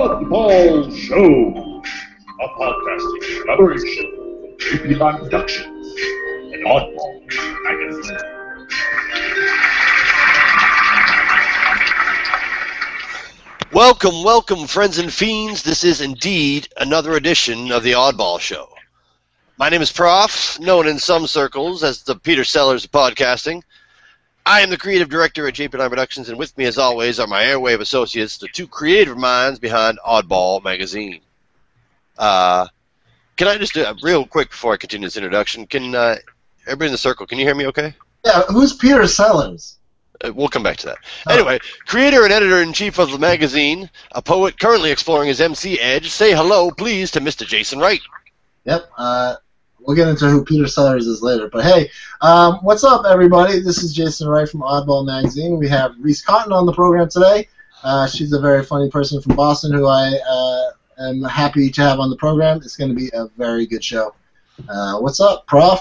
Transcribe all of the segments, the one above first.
Oddball Show, a podcasting collaboration of JP Productions and Oddball Magazine. Welcome, welcome, friends and fiends. This is indeed another edition of the Oddball Show. My name is Prof, known in some circles as the Peter Sellers of podcasting. I am the creative director at JP Productions, and with me, as always, are my airwave associates, the two creative minds behind Oddball Magazine. Uh, can I just do uh, real quick before I continue this introduction? Can uh, everybody in the circle? Can you hear me? Okay. Yeah, who's Peter Sellers? Uh, we'll come back to that. Anyway, creator and editor in chief of the magazine, a poet currently exploring his MC edge. Say hello, please, to Mr. Jason Wright. Yep. We'll get into who Peter Sellers is later. But hey, um, what's up, everybody? This is Jason Wright from Oddball Magazine. We have Reece Cotton on the program today. Uh, she's a very funny person from Boston who I uh, am happy to have on the program. It's going to be a very good show. Uh, what's up, Prof?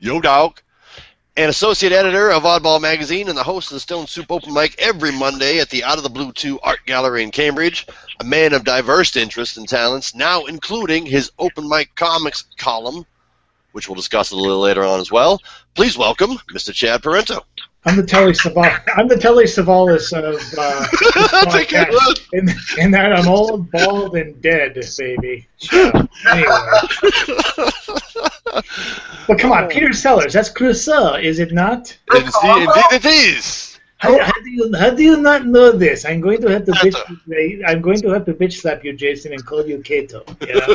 Yo, dog. An associate editor of Oddball Magazine and the host of the Stone Soup Open Mic every Monday at the Out of the Blue 2 Art Gallery in Cambridge. A man of diverse interests and talents, now including his Open Mic Comics column, which we'll discuss a little later on as well. Please welcome Mr. Chad Parenteau. I'm the Telly Savalas. I'm the Telly Savalas of uh, this That's a good podcast. In, in that I'm old, bald, and dead, baby. Up. Anyway. But come on, Peter Sellers. That's Clouseau, is it not? Indeed, indeed it is. How, how do you how do you not know this? I'm going to have to bitch. I'm going to have to bitch slap you, Jason, and call you Kato. You know,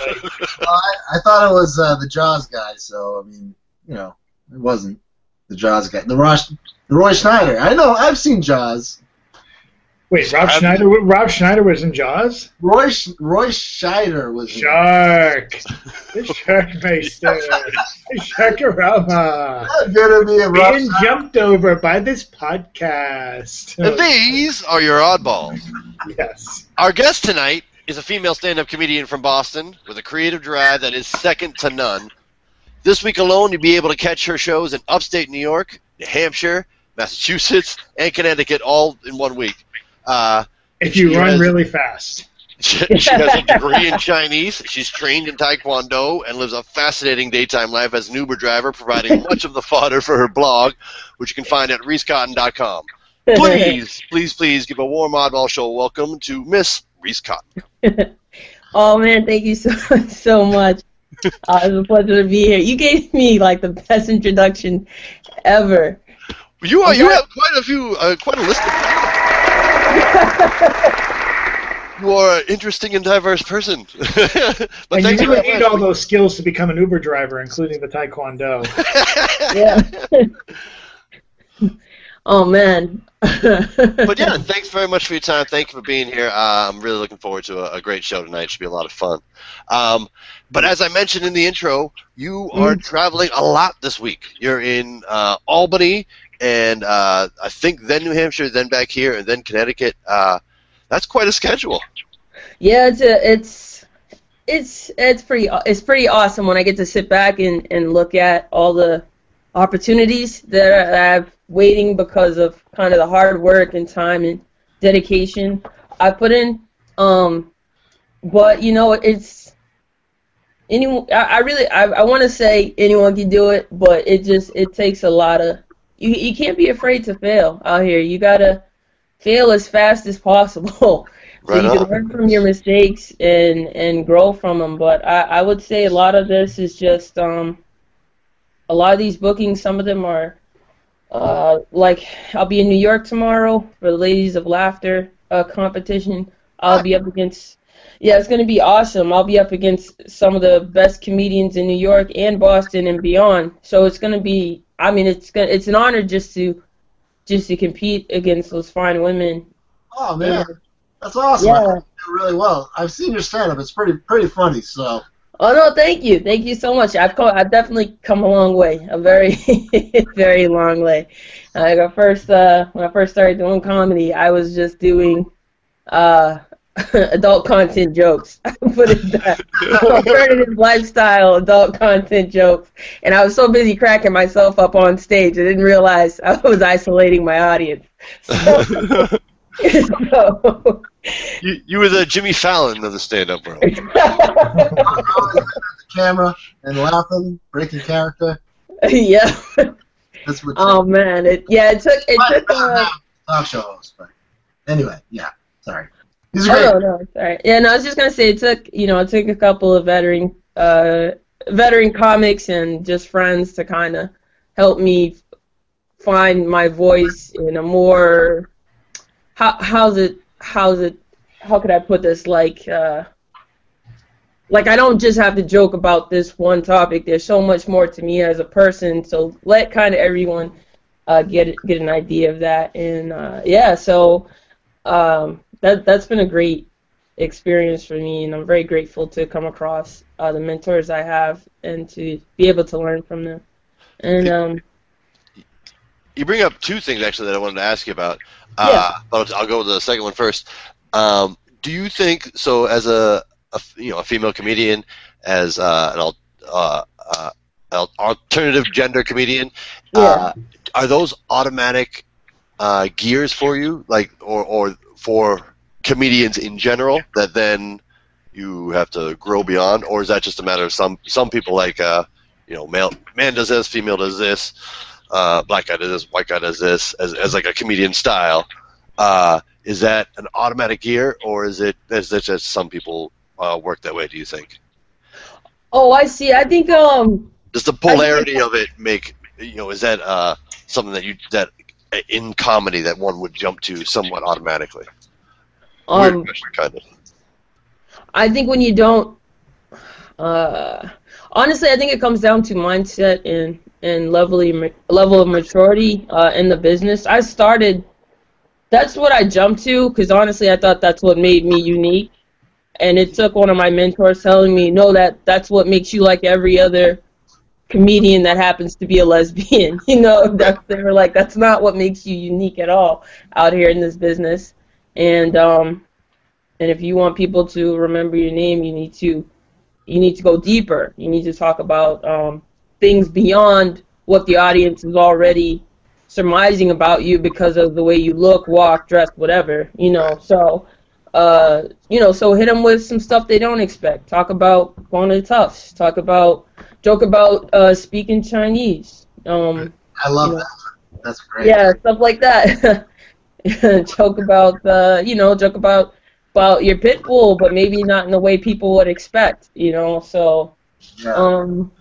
Well, I, I thought it was uh, the Jaws guy, so I mean, you know, it wasn't the Jaws guy. The Roy, the Roy Schneider. I know. I've seen Jaws. Wait, Rob I'm- Schneider. Rob Schneider was in Jaws. Roy Sch- Roy Scheider was. in- Shark. The Sharkmeister. The Sharkarama. Gonna be a rough Being jumped over by this podcast. And these are your oddballs. yes. Our guest tonight is a female stand-up comedian from Boston with a creative drive that is second to none. This week alone, you'll be able to catch her shows in upstate New York, New Hampshire, Massachusetts, and Connecticut all in one week. Uh, If you run has- really fast. she, she has a degree in Chinese. She's trained in Taekwondo and lives a fascinating daytime life as an Uber driver, providing much of the fodder for her blog, which you can find at reececotton.com. Please, please, please give a warm oddball show welcome to Miss Reece Cotton. Oh man, thank you so so much. Uh, it's a pleasure to be here. You gave me like the best introduction ever. You are you have quite a few, uh, quite a list of. You are an interesting and diverse person. but And thank you you really need all those skills to become an Uber driver, including the Taekwondo. Yeah. oh man. but yeah, thanks very much for your time. Thank you for being here. Uh, I'm really looking forward to a, a great show tonight. It should be a lot of fun. Um, but as I mentioned in the intro, you are traveling a lot this week. You're in uh, Albany, and uh, I think then New Hampshire, then back here, and then Connecticut. Uh, that's quite a schedule. Yeah, it's a, it's it's it's pretty it's pretty awesome when I get to sit back and, and look at all the opportunities that I have waiting because of kind of the hard work and time and dedication I put in. Um, but you know, it's anyone. I, I really I, I want to say anyone can do it, but it just it takes a lot of you. You can't be afraid to fail out here. You gotta fail as fast as possible. So Right you on. can learn from your mistakes and and grow from them. But I, I would say a lot of this is just um, a lot of these bookings. Some of them are uh, like I'll be in New York tomorrow for the Ladies of Laughter uh, competition. I'll be up against. Yeah, it's going to be awesome. I'll be up against some of the best comedians in New York and Boston and beyond. So it's going to be. I mean, it's gonna, it's an honor just to just to compete against those fine women. Oh man, that's awesome. Yeah. I think you do really well. I've seen your stand up. It's pretty pretty funny. So Oh no, thank you, thank you so much. I've come, I've definitely come a long way, a very, very long way. Like I first, uh, when I first started doing comedy, I was just doing uh, adult content jokes. I put it that alternative lifestyle adult content jokes, and I was so busy cracking myself up on stage, I didn't realize I was isolating my audience. So, so, You, you were the Jimmy Fallon of the stand-up world. camera and laughing, breaking character. yeah. That's what. Oh man, it yeah, it took it But, took uh, talk show host, but anyway, yeah. Sorry. These Oh are great. no, no, sorry. Yeah, no, I was just gonna say it took you know it took a couple of veteran uh veteran comics and just friends to kind of help me find my voice in a more how how's it how's it how could I put this like uh like I don't just have to joke about this one topic. There's so much more to me as a person. So let kind of everyone uh, get get an idea of that. And uh, yeah, so um, that that's been a great experience for me, and I'm very grateful to come across uh, the mentors I have and to be able to learn from them. And um, You bring up two things actually that I wanted to ask you about. Uh, But I'll, go with the second one first. Um, do you think so? As a, a you know a female comedian, as uh, an uh, uh, alternative gender comedian, uh, are those automatic uh, gears for you, like or or for comedians in general that then you have to grow beyond, or is that just a matter of some some people like uh, you know male man does this, female does this, uh, black guy does this, white guy does this as as like a comedian style. Uh, is that an automatic gear, or is it is that just some people uh, work that way? Do you think? oh, I see. I think um, Does the polarity of it make you know? Is that uh, something that you that in comedy that one would jump to somewhat automatically? Um, question, kind of. I think when you don't, uh, honestly, I think it comes down to mindset and and level of, level of maturity uh, in the business. I started. That's what I jumped to because honestly, I thought that's what made me unique. And it took one of my mentors telling me, "No, that that's what makes you like every other comedian that happens to be a lesbian." You know, that they were like, "That's not what makes you unique at all out here in this business." And um, and if you want people to remember your name, you need to you need to go deeper. You need to talk about um, things beyond what the audience is already surmising about you because of the way you look, walk, dress, whatever. You know, so uh, you know, so hit them with some stuff they don't expect. Talk about going to the toughs. Talk about joke about uh, speaking Chinese. Um, I love Yeah. that. That's great. yeah, stuff like that. joke about the, you know, joke about about your pit bull, but maybe not in the way people would expect, you know. So, Yeah. um,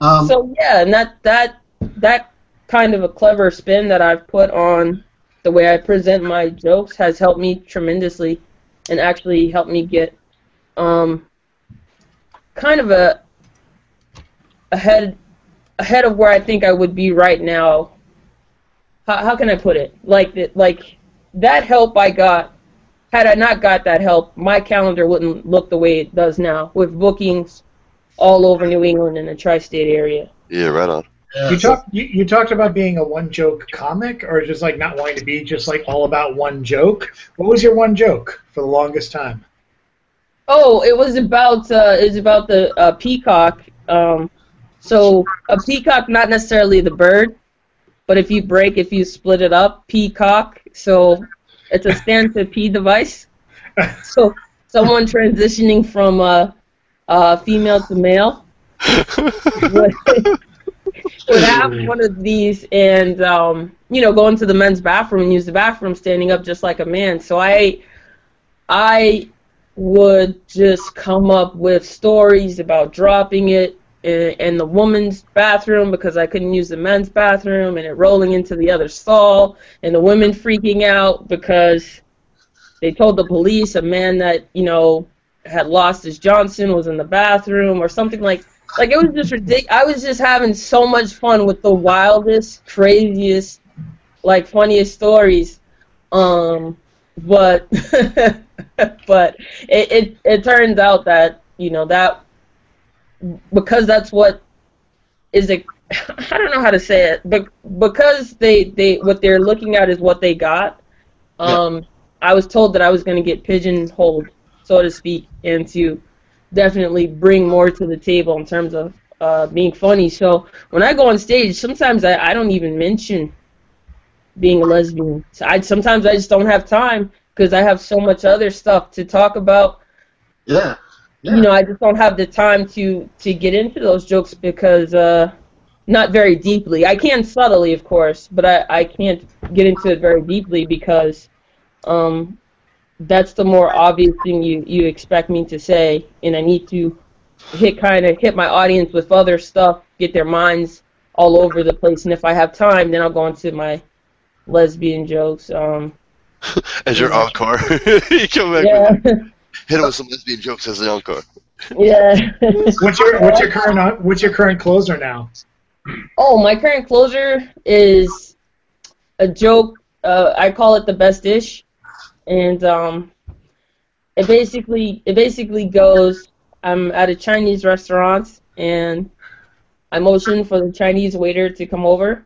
Um, so yeah, and that that that kind of a clever spin that I've put on the way I present my jokes has helped me tremendously, and actually helped me get um kind of a ahead ahead of where I think I would be right now. How, how can I put it? Like that, like that help I got. Had I not got that help, my calendar wouldn't look the way it does now, with bookings all over New England and the tri-state area. Yeah, right on. yeah, You so- talk. You, you talked about being a one joke comic, or just like not wanting to be just like all about one joke. What was your one joke for the longest time? Oh, it was about uh, it was about the uh, peacock. Um, so a peacock, not necessarily the bird, but if you break, if you split it up, peacock. So it's a stand to pee device. So someone transitioning from uh, uh, female to male would, would have one of these and um, you know go into the men's bathroom and use the bathroom standing up just like a man. So I I would just come up with stories about dropping it in, in the woman's bathroom because I couldn't use the men's bathroom and it rolling into the other stall and the women freaking out because they told the police a man that, you know, had lost his Johnson was in the bathroom or something like like it was just ridiculous. I was just having so much fun with the wildest, craziest, like funniest stories. Um, but but it, it it turns out that you know that because that's what is a I don't know how to say it, but because they they what they're looking at is what they got. Um, I was told that I was going to get pigeonholed, so to speak, and to definitely bring more to the table in terms of uh, being funny. So when I go on stage, sometimes I, I don't even mention being a lesbian. So I sometimes I just don't have time because I have so much other stuff to talk about. Yeah. Yeah. You know, I just don't have the time to to get into those jokes because uh, not very deeply. I can subtly, of course, but I I can't get into it very deeply because um, that's the more obvious thing you you expect me to say, and I need to hit kind of hit my audience with other stuff, get their minds all over the place, and if I have time, then I'll go into my lesbian jokes. Um, As your encore, you come back yeah, with, hit him with some lesbian jokes as an encore. yeah. What's your what's your current uh, what's your current closer now? oh, my current closer is a joke. Uh, I call it the best dish, and um, it basically it basically goes. I'm at a Chinese restaurant, and I motion for the Chinese waiter to come over,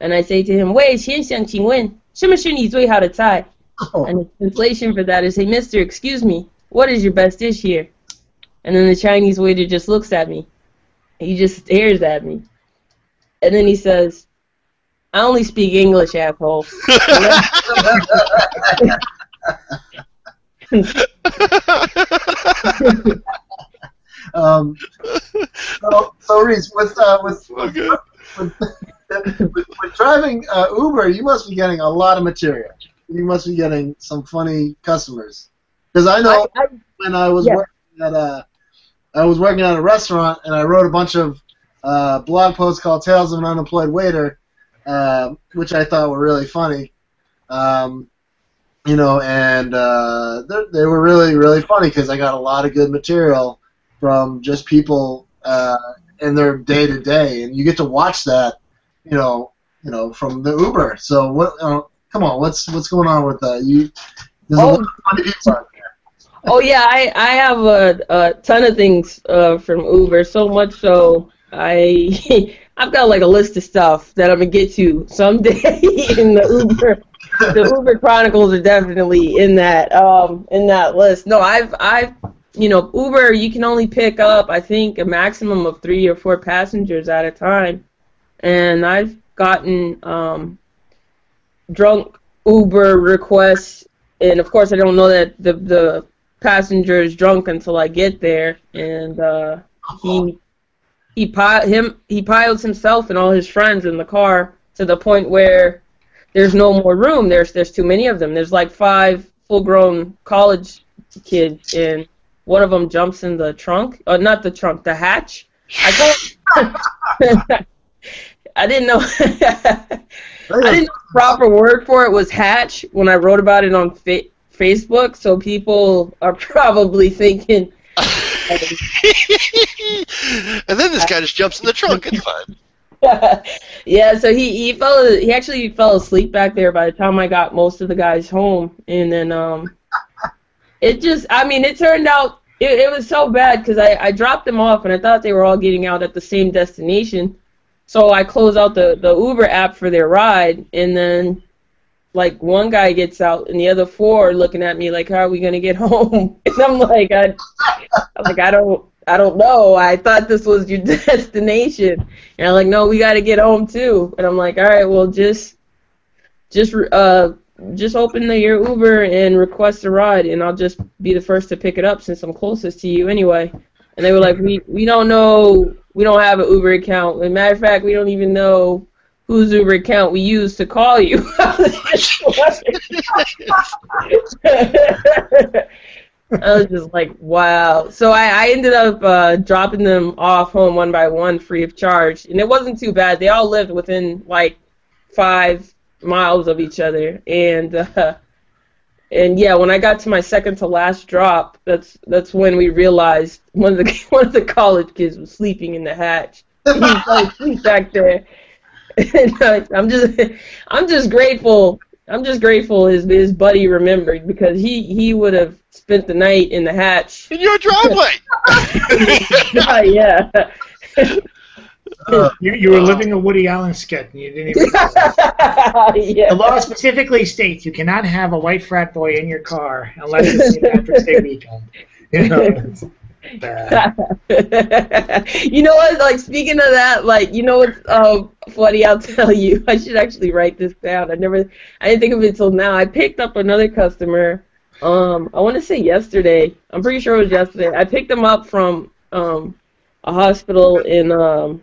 and I say to him, 喂，先生，请问什么是你最好的菜？ Oh, And the translation for that is, hey, mister, excuse me, what is your best dish here? And then the Chinese waiter just looks at me. He just stares at me. And then he says, I only speak English, asshole. um, so, so Reece, with uh, with, Okay. with, with, with driving uh, Uber, you must be getting a lot of material. You must be getting some funny customers. Because I know I, I, when I was Yeah. working at a, I was working at a restaurant and I wrote a bunch of uh, blog posts called "Tales of an Unemployed Waiter," uh, which I thought were really funny. Um, you know, and uh, they they were really really funny because I got a lot of good material from just people uh, in their day to day, and you get to watch that, you know, you know, from the Uber. So what? Uh, come on, what's what's going on with that? You, there's a Oh. lot of funny people. Oh yeah, I, I have a, a ton of things uh, from Uber. So much so, I I've got like a list of stuff that I'm gonna get to someday in the Uber. the Uber Chronicles are definitely in that um in that list. No, I've I've you know Uber you can only pick up I think a maximum of three or four passengers at a time, and I've gotten um drunk Uber requests, and of course I don't know that the the passenger is drunk until I get there, and uh, he he pi- him he piles himself and all his friends in the car to the point where there's no more room. There's there's too many of them. There's like five full-grown college kids, and one of them jumps in the trunk. Uh, not the trunk, the hatch. I I didn't know. I didn't know the proper word for it was hatch when I wrote about it on fa- Facebook. So people are probably thinking. and then this guy just jumps in the trunk. It's fine. yeah, so he he fell he actually fell asleep back there by the time I got most of the guys home, and then um, it just I mean it turned out it, it was so bad because I I dropped them off and I thought they were all getting out at the same destination, so I close out the the Uber app for their ride, and then like one guy gets out and the other four are looking at me like how are we gonna get home? And i'm like i I'm like i don't i don't know. I thought this was your destination. And i'm like no we gotta get home too. And i'm like all right well just just uh just open the, your uber and request a ride and i'll just be the first to pick it up since i'm closest to you anyway. And they were like we we don't know we don't have an uber account. As a matter of fact we don't even know whose Uber account we use to call you. I was just like, wow. So I, I ended up uh, dropping them off home one by one, free of charge, and it wasn't too bad. They all lived within like five miles of each other, and uh, and yeah, when I got to my second to last drop, that's that's when we realized one of the one of the college kids was sleeping in the hatch. He was like asleep back there. And, uh, I'm just I'm just grateful. I'm just grateful his his buddy remembered because he he would have spent the night in the hatch. In your driveway. Uh, yeah. You, you were living a Woody Allen skit, and you didn't even. yeah. The law specifically states you cannot have a white frat boy in your car unless it's St. Patrick's Day weekend. You know, you know what? Like speaking of that, like you know what's um, funny? I'll tell you. I should actually write this down. I never, I didn't think of it until now. I picked up another customer. Um, I want to say yesterday. I'm pretty sure it was yesterday. I picked them up from um, a hospital in um,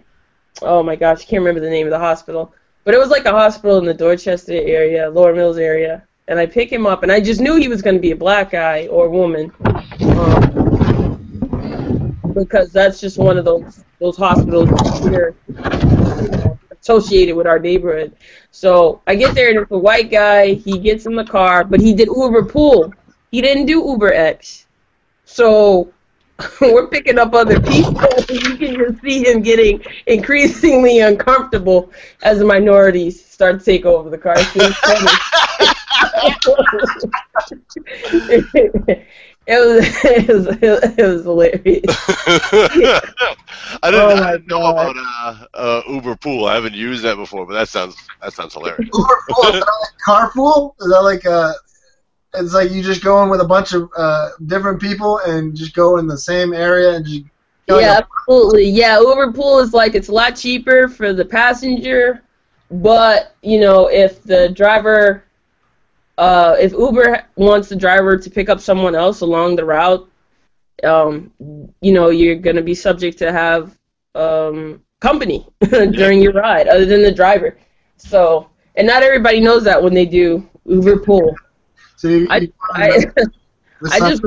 oh my gosh, I can't remember the name of the hospital, but it was like a hospital in the Dorchester area, Lower Mills area. And I pick him up, and I just knew he was going to be a black guy or woman. Um, because that's just one of those those hospitals here associated with our neighborhood. So I get there and it's a white guy. He gets in the car, but he did Uber Pool. He didn't do Uber X. So we're picking up other people. You can just see him getting increasingly uncomfortable as the minorities start to take over the car. It was it was it was hilarious. I didn't, Oh I didn't know about uh, uh, Uber Pool. I haven't used that before, but that sounds that sounds hilarious. Uber pool, is that like carpool? Is that like uh It's like you just go in with a bunch of uh, different people and just go in the same area and just. Yeah, absolutely. Yeah, Uber Pool is like it's a lot cheaper for the passenger, but you know if the driver, uh, if Uber wants the driver to pick up someone else along the route, um, you know you're gonna be subject to have um, company during your ride, other than the driver. So, and not everybody knows that when they do Uber Pool. So you, I, you, I, I just.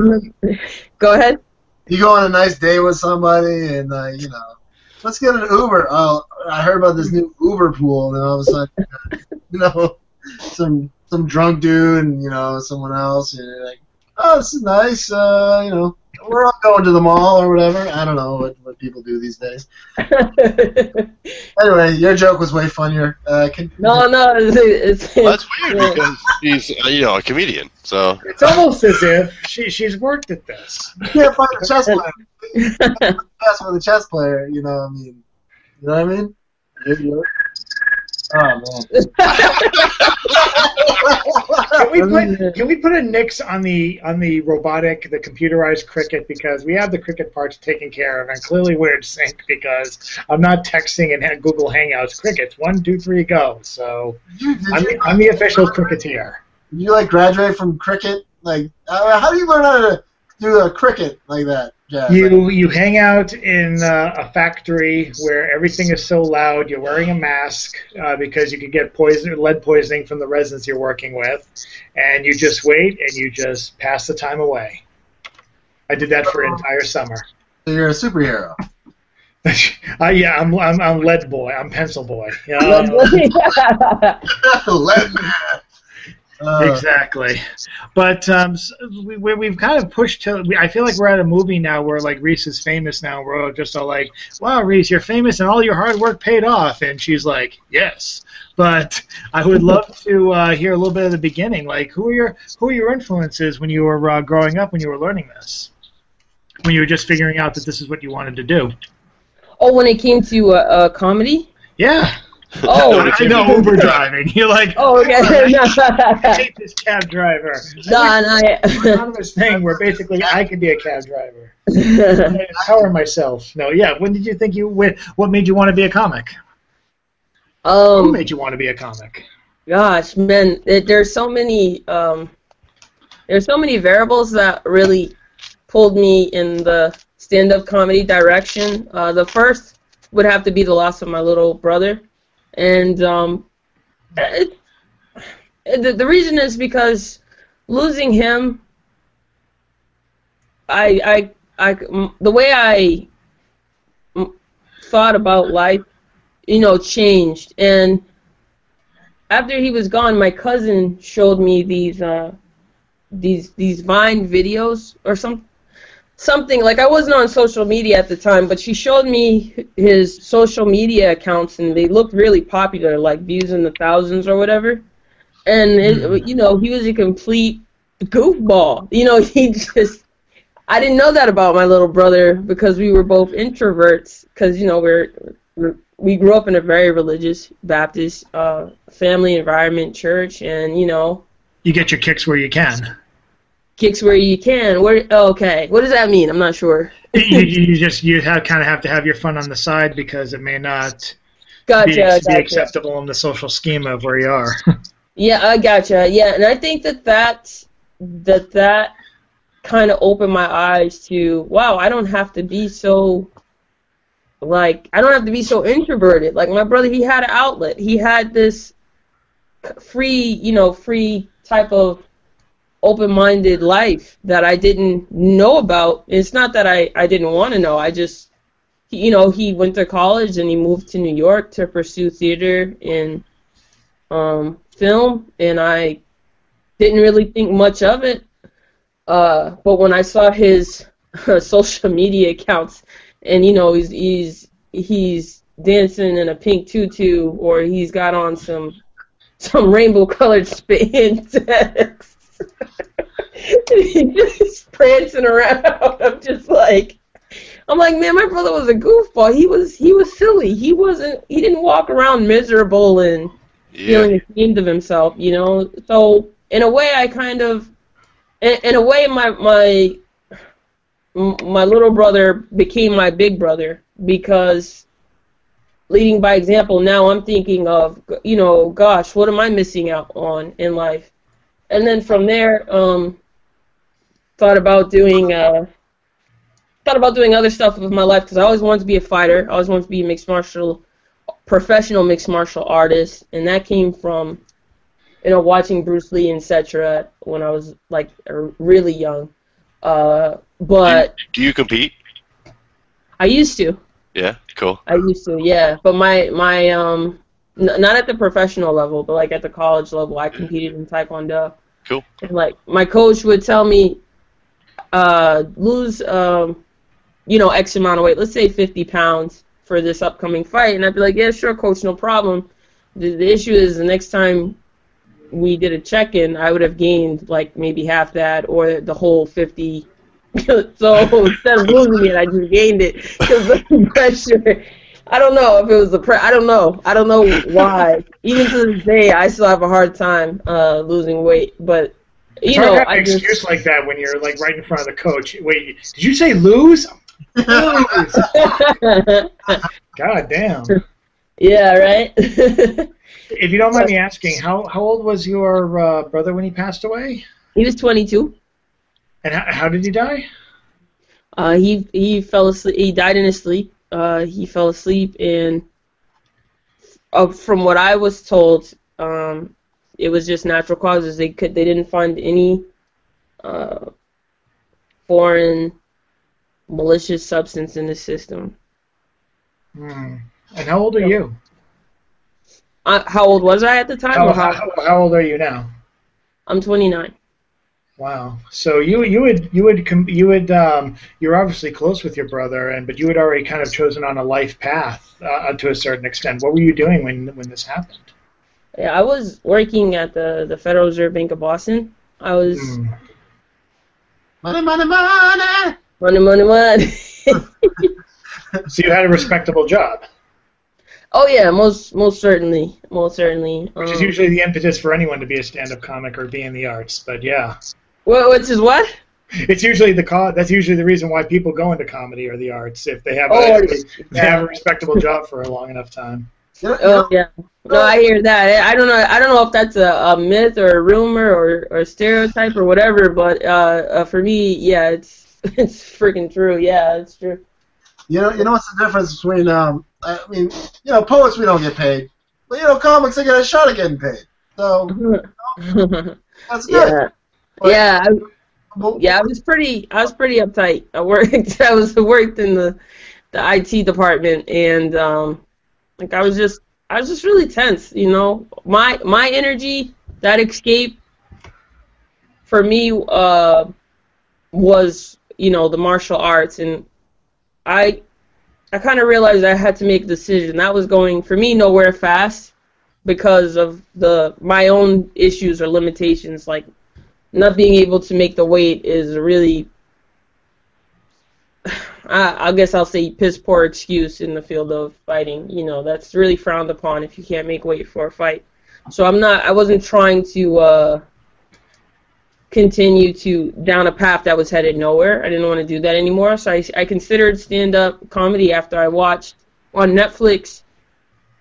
Go ahead. you go on a nice day with somebody and uh, you know let's get an uber oh i heard about this new uber pool and all of a sudden you know some some drunk dude and you know someone else and you're like oh this is nice uh, you know we're all going to the mall or whatever. I don't know what, what people do these days. Anyway your joke was way funnier. Uh, can, no, no, it's, it's, Well, that's weird because he's uh, you know a comedian. So. It's almost as if she she's worked at this. you can't find a chess player. Chess with a chess player you know what i mean you know what i mean Idiot. oh Can we put can we put a nix on the on the robotic, the computerized cricket because we have the cricket parts taken care of, and clearly we're in sync because I'm not texting and ha- Google Hangouts crickets. One, two, three, go. So Did you, did I'm the, I'm the official cricketer. did you like graduate from cricket? Like, uh, how do you learn how to do a cricket like that, Jack? You you hang out in uh, a factory where everything is so loud. You're wearing a mask uh, because you could get poison, lead poisoning from the resins you're working with, and you just wait and you just pass the time away. I did that for an entire summer. So you're a superhero. uh, yeah, I'm, I'm I'm lead boy. I'm pencil boy. You know? Let me- uh, exactly. But um, s- we, we- we've kind of pushed to. I feel like we're at a movie now where like Reece is famous now. We're all just all like, "Wow, Reece, you're famous, and all your hard work paid off." And she's like, "Yes." But I would love to uh, hear a little bit of the beginning. Like, who are your who are your influences when you were uh, growing up? When you were learning this? When you were just figuring out that this is what you wanted to do? oh, when it came to uh, uh, comedy? Yeah. Oh, I know Uber driving. You're like, oh, okay. I hate this cab driver. no, no, autonomous thing where basically I could be a cab driver. I empower myself. No, yeah. When did you think you? wh- What made you want to be a comic? Who um, made you want to be a comic? gosh, man, it, there's so many, um, there's so many variables that really pulled me in the stand-up comedy direction. Uh, the first would have to be the loss of my little brother, and um, it, the, the reason is because losing him, I, I, I, the way I thought about life, you know, changed. And after he was gone, my cousin showed me these, uh, these, these Vine videos or some, something like I wasn't on social media at the time, but she showed me his social media accounts, and they looked really popular, like views in the thousands or whatever. And it, you know, he was a complete goofball. You know, he just I didn't know that about my little brother because we were both introverts. Because you know we're, we're we grew up in a very religious Baptist uh, family environment, church, and you know You get your kicks where you can. Kicks where you can. Where okay, what does that mean? I'm not sure. you, you just you have kind of have to have your fun on the side because it may not Gotcha, be, gotcha. be acceptable in the social schema of where you are. Yeah, I gotcha. Yeah, and I think that that that that kind of opened my eyes to wow, I don't have to be so like I don't have to be so introverted. Like my brother, he had an outlet. He had this free, you know, free type of open-minded life that I didn't know about. It's not that I I didn't want to know. I just you know, he went to college and he moved to New York to pursue theater and um, film, and I didn't really think much of it. Uh, but when I saw his social media accounts, and you know he's he's he's dancing in a pink tutu, or he's got on some some rainbow colored spandex, he's just prancing around. I'm just like. I'm like, man, my brother was a goofball. He was he was silly. He wasn't he didn't walk around miserable and Yeah. feeling ashamed of himself, you know. So in a way, I kind of, in, in a way, my my my little brother became my big brother because leading by example. Now I'm thinking of, you know, gosh, what am I missing out on in life? And then from there, um, thought about doing. Uh, Thought about doing other stuff with my life because I always wanted to be a fighter. I always wanted to be a mixed martial professional mixed martial artist, and that came from, you know, watching Bruce Lee, etc. When I was like really young. Uh, but do you compete? I used to, Yeah, cool. I used to, yeah. But my my um, n- not at the professional level, but like at the college level, I competed in Taekwondo. Cool. And like my coach would tell me, uh, lose um, you know, X amount of weight. Let's say 50 pounds for this upcoming fight, and I'd be like, yeah, sure, coach, no problem. The, the issue is the next time we did a check-in, I would have gained like maybe half that or the whole 50. so instead of losing it, I just gained it because of the pressure. I don't know if it was the pre. I don't know. I don't know why. Even to this day, I still have a hard time uh, losing weight. But you know, hard to have I an just excuse like that when you're like right in front of the coach. Wait, did you say lose? Lose. God damn. yeah, right. If you don't mind me asking, how how old was your uh, brother when he passed away? he was 22. And how, how did he die? Uh, he he fell asleep. He died in his sleep. Uh, he fell asleep, and uh, from what I was told, um, it was just natural causes. They could they didn't find any uh, foreign malicious substance in the system. Hmm. And how old are you? Uh, how old was I at the time? How, how- how, how old are you now? I'm 29. Wow. So you you would you would you would um, you're obviously close with your brother, and but you had already kind of chosen on a life path uh, to a certain extent. What were you doing when when this happened? Yeah, I was working at the the Federal Reserve Bank of Boston. I was Hmm. Money, money, money. money, money, money. So you had a respectable job, oh yeah, most most certainly, most certainly. which is Um, usually the impetus for anyone to be a stand-up comic or be in the arts. But yeah, What, what's his what? it's usually the co- that's usually the reason why people go into comedy or the arts if they have a, Oh, if they have a respectable job for a long enough time. You know, you Oh yeah. No, I hear that. I don't know. I don't know if that's a, a myth or a rumor or, or stereotype or whatever. But uh, uh, for me, yeah, it's it's freaking true. Yeah, it's true. you know, you know what's the difference between um, I mean, you know, poets we don't get paid, but you know, comics they get a shot at getting paid. So that's good. yeah. But- Yeah, I, yeah. I was pretty. I was pretty uptight. I worked. I was worked in the the IT department, and um, like I was just. I was just really tense. You know, my my energy, that escape, for me, uh, was you know the martial arts, and I. I kind of realized I had to make a decision. That was going for me nowhere fast because of the my own issues or limitations like not being able to make the weight is really I, I guess I'll say piss poor excuse in the field of fighting. You know, that's really frowned upon if you can't make weight for a fight. So I'm not I wasn't trying to uh continue to down a path that was headed nowhere. I didn't want to do that anymore, so I, I considered stand-up comedy after I watched on Netflix.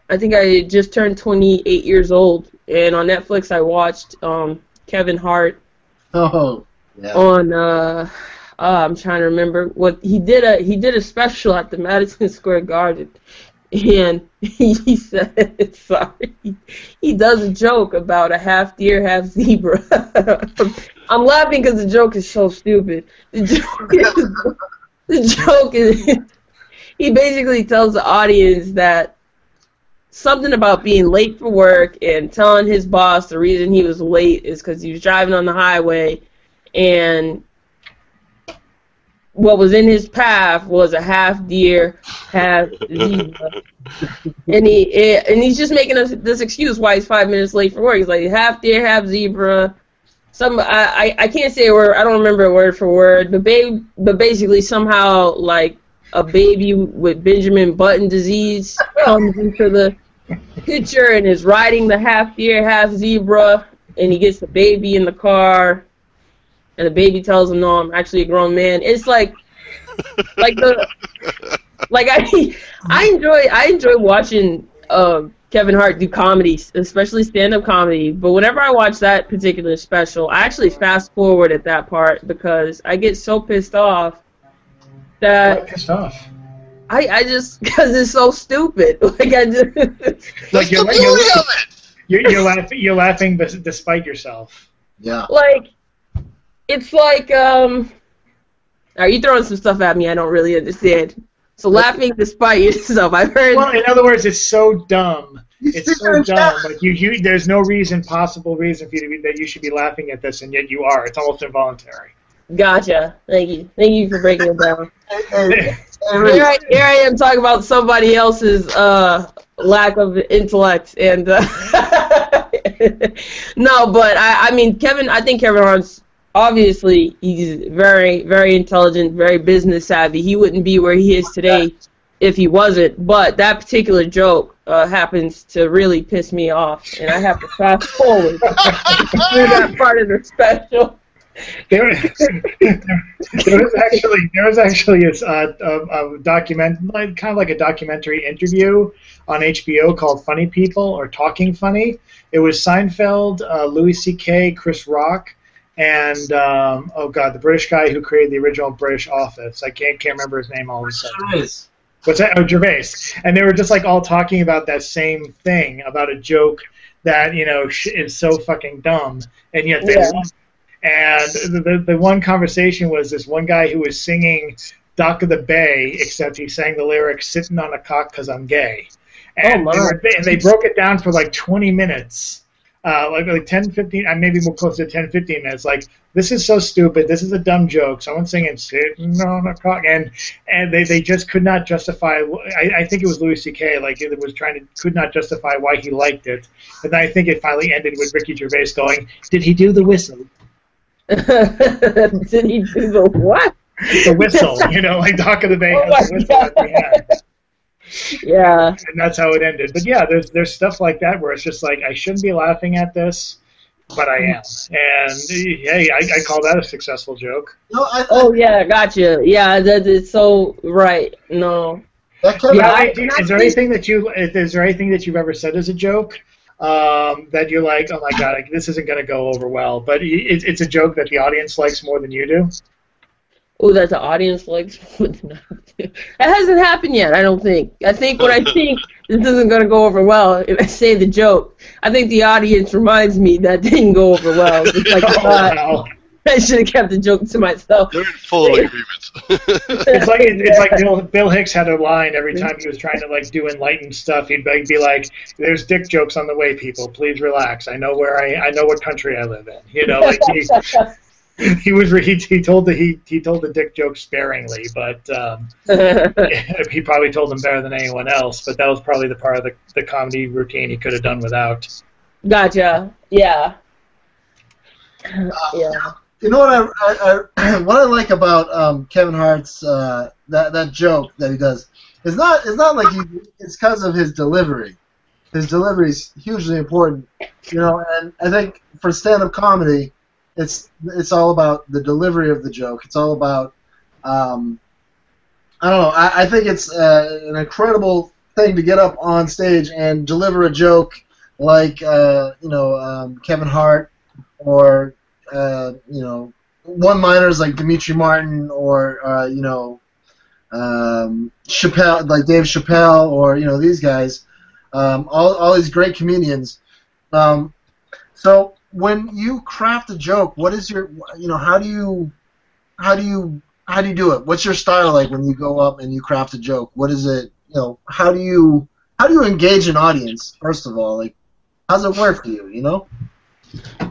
I think I just turned 28 years old, and on Netflix I watched um, Kevin Hart Oh, yeah. on. Uh, uh, I'm trying to remember what he did. A he did a special at the Madison Square Garden, and he said, "Sorry." He does a joke about a half deer, half zebra. I'm laughing because the joke is so stupid. The joke is, the joke is he basically tells the audience that something about being late for work and telling his boss the reason he was late is because he was driving on the highway and what was in his path was a half deer, half zebra, and he and he's just making us this excuse why he's five minutes late for work. He's like half deer, half zebra. Some I, I, I can't say a word. I don't remember a word for word, but babe, but basically somehow like a baby with Benjamin Button disease comes into the picture and is riding the half deer, half zebra, and he gets the baby in the car, and the baby tells him, "No, I'm actually a grown man." It's like, like the, like I, I enjoy I enjoy watching uh, Kevin Hart do comedy, especially stand-up comedy. But whenever I watch that particular special, I actually fast forward at that part because I get so pissed off that pissed off? I, I just because it's so stupid. Like I just. That's Like, the you're- beauty you're- of it. You're, you're laughing. You're laughing despite yourself. Yeah. like it's like um are you throwing some stuff at me I don't really understand. So laughing despite yourself. I've heard Well, in other words, it's so dumb. It's so dumb. Like you, you, there's no reason, possible reason for you to be that you should be laughing at this, and yet you are. It's almost involuntary. gotcha. Thank you. Thank you for breaking it down. Here I, here I am talking about somebody else's uh lack of intellect and uh, no, but I, I mean Kevin I think Kevin Hart's obviously he's very very intelligent, very business savvy. He wouldn't be where he is today if he wasn't. But that particular joke uh, happens to really piss me off, and I have to fast forward through that part of the special. There, there was actually there was actually a, a, a document, like, kind of like a documentary interview on HBO called "Funny People" or "Talking Funny." It was Seinfeld, uh, Louis C.K., Chris Rock, and um, oh god, the British guy who created the original British Office. I can't can't remember his name all of a sudden. What's that? Oh, Gervais. And they were just like all talking about that same thing about a joke that you know is so fucking dumb, and yet they Yeah. love it. And the, the the one conversation was this one guy who was singing "Dock of the Bay," except he sang the lyrics "Sitting on a cock because I'm gay," and, Oh, they, were, and they broke it down for like 20 minutes. Uh, like like 10, 15, uh, maybe more close to 10, 15 minutes. Like this is so stupid. This is a dumb joke. Someone singing "Sitting on a cock," and and they, they just could not justify. I, I think it was Louis C.K. Like it was trying to could not justify why he liked it, and then I think it finally ended with Ricky Gervais going, "Did he do the whistle? Did he do the what? The whistle? you know, like Dock of the Bay Oh has the my whistle at the end." Yeah. and that's how it ended. But yeah, there's there's stuff like that where it's just like I shouldn't be laughing at this, but I am, and hey, I, I call that a successful joke. No, I, Oh yeah, gotcha. Yeah, that is so right. No. that Kevin Yeah, Hart- I- Do is there anything that you is there anything that you've ever said as a joke um, that you're like, oh my god, this isn't going to go over well, but it, it's a joke that the audience likes more than you do? Oh, that the audience likes. more than I do. that hasn't happened yet. I don't think. I think when I think this isn't going to go over well, if I say the joke, I think the audience reminds me that didn't go over well. It's like, Oh, wow. I should have kept the joke to myself. They're in full agreement. It's like it's like Bill, Bill Hicks had a line every time he was trying to like do enlightened stuff. He'd be, be like, "There's dick jokes on the way, people. Please relax. I know where I I know what country I live in." You know, like he, he was he, he told the he he told the dick joke sparingly, but um, he probably told them better than anyone else. But that was probably the part of the the comedy routine he could have done without. gotcha. Yeah. Yeah. You know what I, I, I what I like about um, Kevin Hart's uh, that that joke that he does is not it's not like he, it's because of his delivery. His delivery is hugely important, you know. And I think for stand-up comedy, it's it's all about the delivery of the joke. It's all about um, I don't know. I, I think it's uh, an incredible thing to get up on stage and deliver a joke like uh, you know um, Kevin Hart or uh, you know one-liners like Demetri Martin or uh, you know um, Chappelle, like Dave Chappelle, or you know these guys, um, all all these great comedians. Um, so when you craft a joke, what is your you know how do you how do you how do you do it? What's your style like when you go up and you craft a joke? What is it? You know, how do you how do you engage an audience? First of all, like how's it work for you? You know.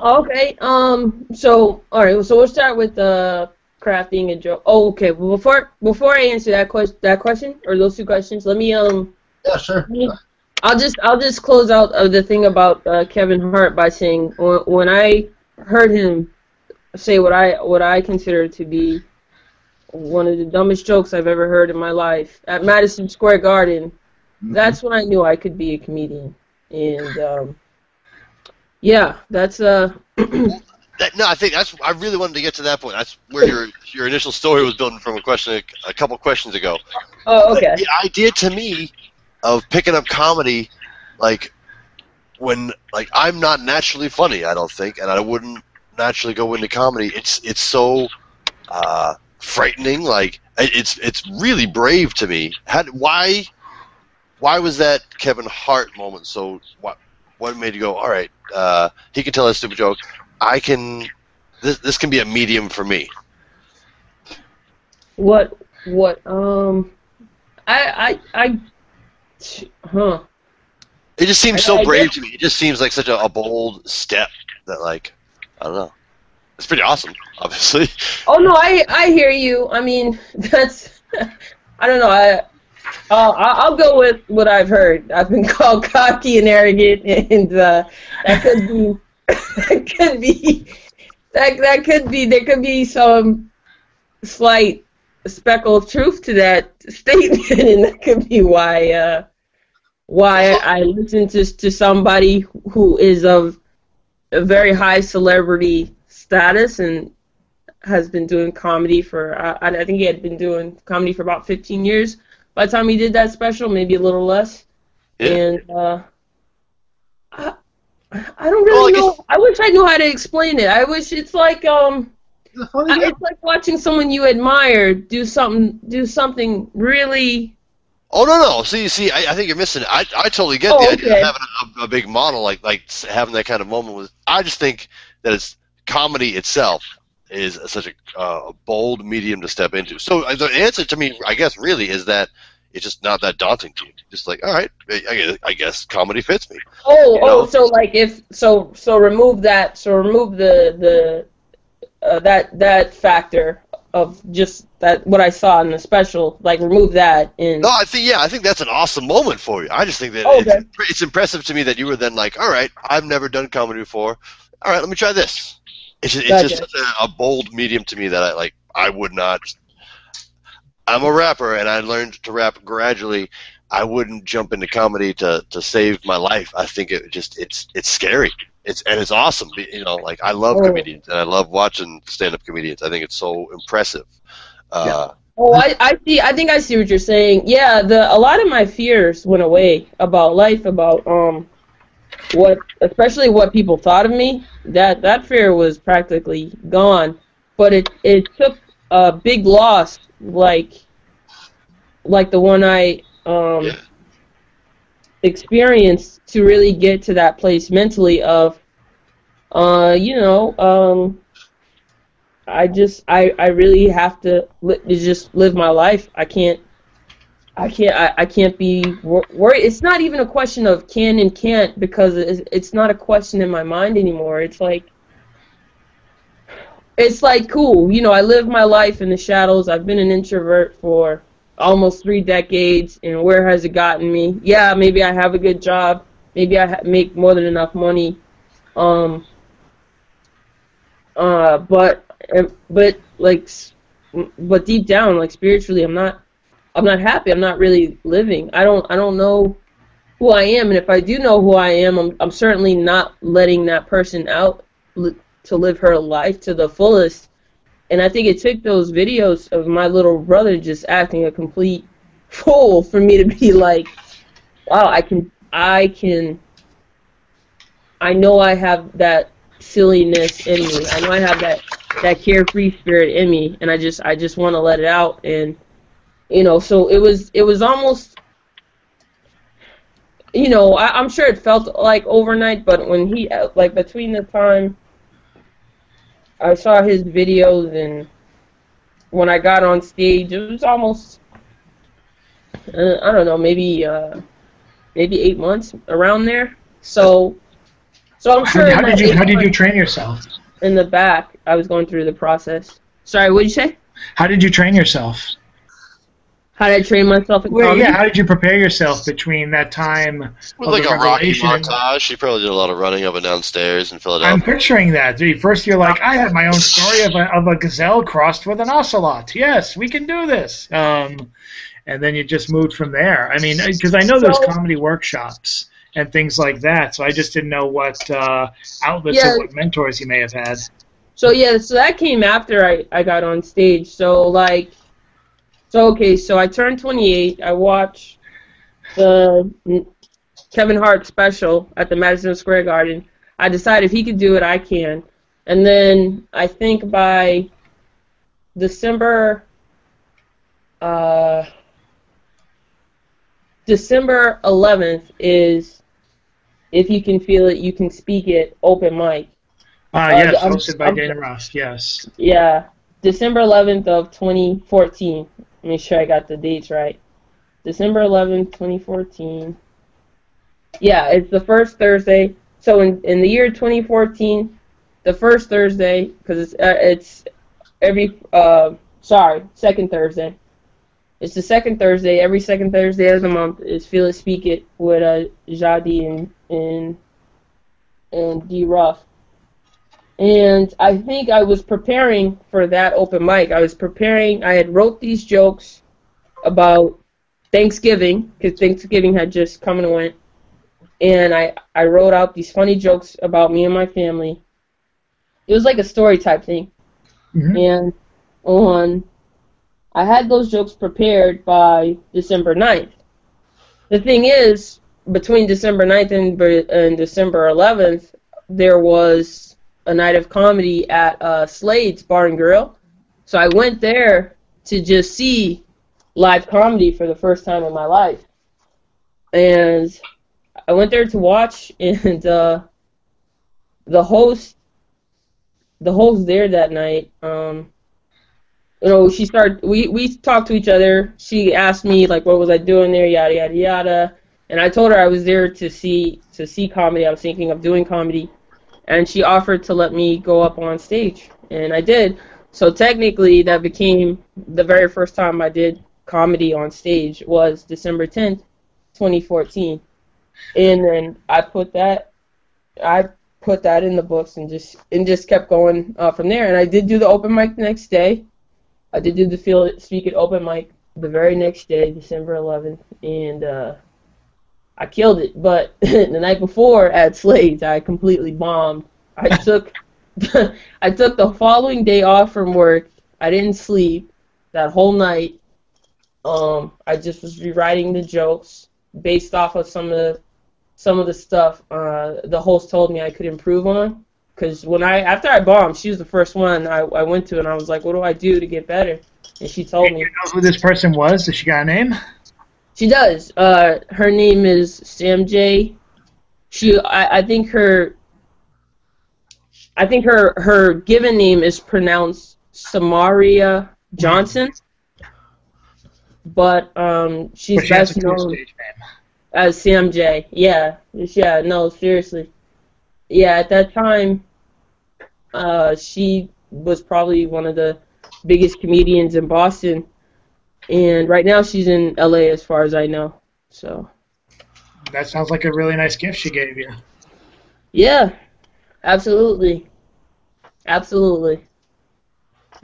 Okay. Um. So, all right. So we'll start with uh, crafting a joke. Oh, okay. Well, before before I answer that question, that question or those two questions, let me um. Yeah, sure. I'll just I'll just close out of the thing about uh, Kevin Hart by saying when, when I heard him say what I what I consider to be one of the dumbest jokes I've ever heard in my life at Madison Square Garden, Mhm. that's when I knew I could be a comedian. And um, yeah, that's uh That, no, I think that's. I really wanted to get to that point. That's where your your initial story was building from a question a couple questions ago. oh okay. The idea to me of picking up comedy, like when like I'm not naturally funny, I don't think, and I wouldn't naturally go into comedy. It's it's so uh, frightening. Like it's it's really brave to me. How, why why was that Kevin Hart moment so? What what made you go? All right, uh, he can tell a stupid joke. I can. This this can be a medium for me. What what um I I I huh. It just seems I- so I brave guess- to me. It just seems like such a, a bold step that, like, I don't know. It's pretty awesome, obviously. Oh no, I I hear you. I mean, that's I don't know. I I- I'll go with what I've heard. I've been called cocky and arrogant, and uh, that could be that could be that that could be there could be some slight speckle of truth to that statement, and that could be why uh, why I listen to to somebody who is of a very high celebrity status and has been doing comedy for I, I think he had been doing comedy for about 15 years by the time he did that special, maybe a little less. Yeah. And uh, I, I don't really guess- know. I wish I knew how to explain it. I wish it's like um, The funny I- it's like watching someone you admire do something do something really. Oh no, no. See, see, I, I think you're missing it. I, I totally get Oh, the idea okay. of having a, a big model, like like s- having that kind of moment. With I just think that it's comedy itself is such a, uh, bold medium to step into. So uh, the answer to me, I guess, really is that it's just not that daunting to you. Just like, all right, I, I guess- comedy fits me. Oh, You oh, so like if so so remove that so remove the the uh, that that factor of just that what I saw in the special like remove that and No, I think yeah, I think that's an awesome moment for you. I just think that Oh, it's, it's impressive to me that you were then like, all right, I've never done comedy before. All right, let me try this. It's just, it's just such a, a bold medium to me that I like. I would not. I'm a rapper, and I learned to rap gradually. I wouldn't jump into comedy to, to save my life. I think it just it's it's scary. It's and it's awesome. You know, like I love Oh. comedians and I love watching stand up comedians. I think it's so impressive. Uh, Oh, I, I see. I think I see what you're saying. Yeah, the a lot of my fears went away about life, about um, what, especially what people thought of me. That that fear was practically gone. But it it took a big loss, like like the one I um Yeah. experienced to really get to that place mentally of, uh, you know, um, I just I, I really have to, li- to just live my life. I can't I can't I, I can't be wor- worried. It's not even a question of can and can't because it's, it's not a question in my mind anymore. It's like it's like cool. You know, I live my life in the shadows. I've been an introvert for almost three decades, and where has it gotten me? Yeah, maybe I have a good job. Maybe I ha- make more than enough money. Um. Uh, but but like, but deep down, like spiritually, I'm not. I'm not happy. I'm not really living. I don't. I don't know who I am, and if I do know who I am, I'm. I'm certainly not letting that person out. To live her life to the fullest. And I think it took those videos of my little brother just acting a complete fool for me to be like, wow, I can, I can, I know I have that silliness in me. I know I have that that carefree spirit in me, and I just, I just want to let it out. And you know, so it was, it was almost you know, I, I'm sure it felt like overnight, but when he like between the time I saw his videos and when I got on stage, it was almost uh, I don't know, maybe uh, maybe eight months around there. So, so I'm sure. How, how did you how did you train yourself? In the back, I was going through the process. Sorry, what did you say? How did you train yourself? How did I train myself in well, comedy? yeah. How did you prepare yourself between that time? With like a Rocky montage, she probably did a lot of running up and down stairs in Philadelphia. I'm picturing that. Dude, First, you're like, I have my own story of a, of a gazelle crossed with an ocelot. Yes, we can do this. Um, and then you just moved from there. I mean, because I know there's comedy workshops and things like that, so I just didn't know what uh, outlets Yeah. or what mentors you may have had. So yeah, so that came after I, I got on stage. So like, so okay, so I turned 28. I watched the Kevin Hart special at the Madison Square Garden. I decided if he could do it, I can. And then I think by December, uh, December 11th is if you can feel it, you can speak it. Open mic. Uh, Uh, yes, I'm- hosted by I'm- Dana Ross. Yes. Yeah, December 11th of 2014. Make sure I got the dates right. December 11th, 2014. Yeah, it's the first Thursday. So in in the year 2014, the first Thursday because it's uh, it's every uh sorry second Thursday. It's the second Thursday. Every second Thursday of the month is Feel It Speak It with uh, Jadi and and and D Ruff. And I think I was preparing for that open mic. I was preparing. I had wrote these jokes about Thanksgiving because Thanksgiving had just come and went, and I I wrote out these funny jokes about me and my family. It was like a story type thing, Mhm. and on I had those jokes prepared by December 9th. The thing is, between December 9th and, and December 11th, there was a night of comedy at uh, Slade's Bar and Grill. So I went there to just see live comedy for the first time in my life. And I went there to watch, and uh, the host, the host there that night, um, you know, she started. We we talked to each other. She asked me like, what was I doing there, yada yada yada, and I told her I was there to see to see comedy. I was thinking of doing comedy, and she offered to let me go up on stage, and I did. So technically, that became the very first time I did comedy on stage was December tenth, 2014, and then I put that I put that in the books and just and just kept going uh, from there. And I did do the open mic the next day. I did do the feel it, speak it open mic the very next day, December 11th, and uh, I killed it. But the night before at Slade's, I completely bombed. I took I took the following day off from work. I didn't sleep that whole night. Um, I just was rewriting the jokes based off of some of the some of the stuff uh, the host told me I could improve on. Because when I after I bombed, she was the first one I, I went to, and I was like, "What do I do to get better?" And she told Do me you know who this person was? Does she got a name? She does. Uh, her name is Sam J. She I, I think her I think her her given name is pronounced Samaria Johnson, but um, she's But she best known as Sam J. Yeah, yeah, no, seriously. Yeah, at that time, uh, she was probably one of the biggest comedians in Boston, and right now she's in LA, as far as I know. So That sounds like a really nice gift she gave you. yeah, absolutely, absolutely.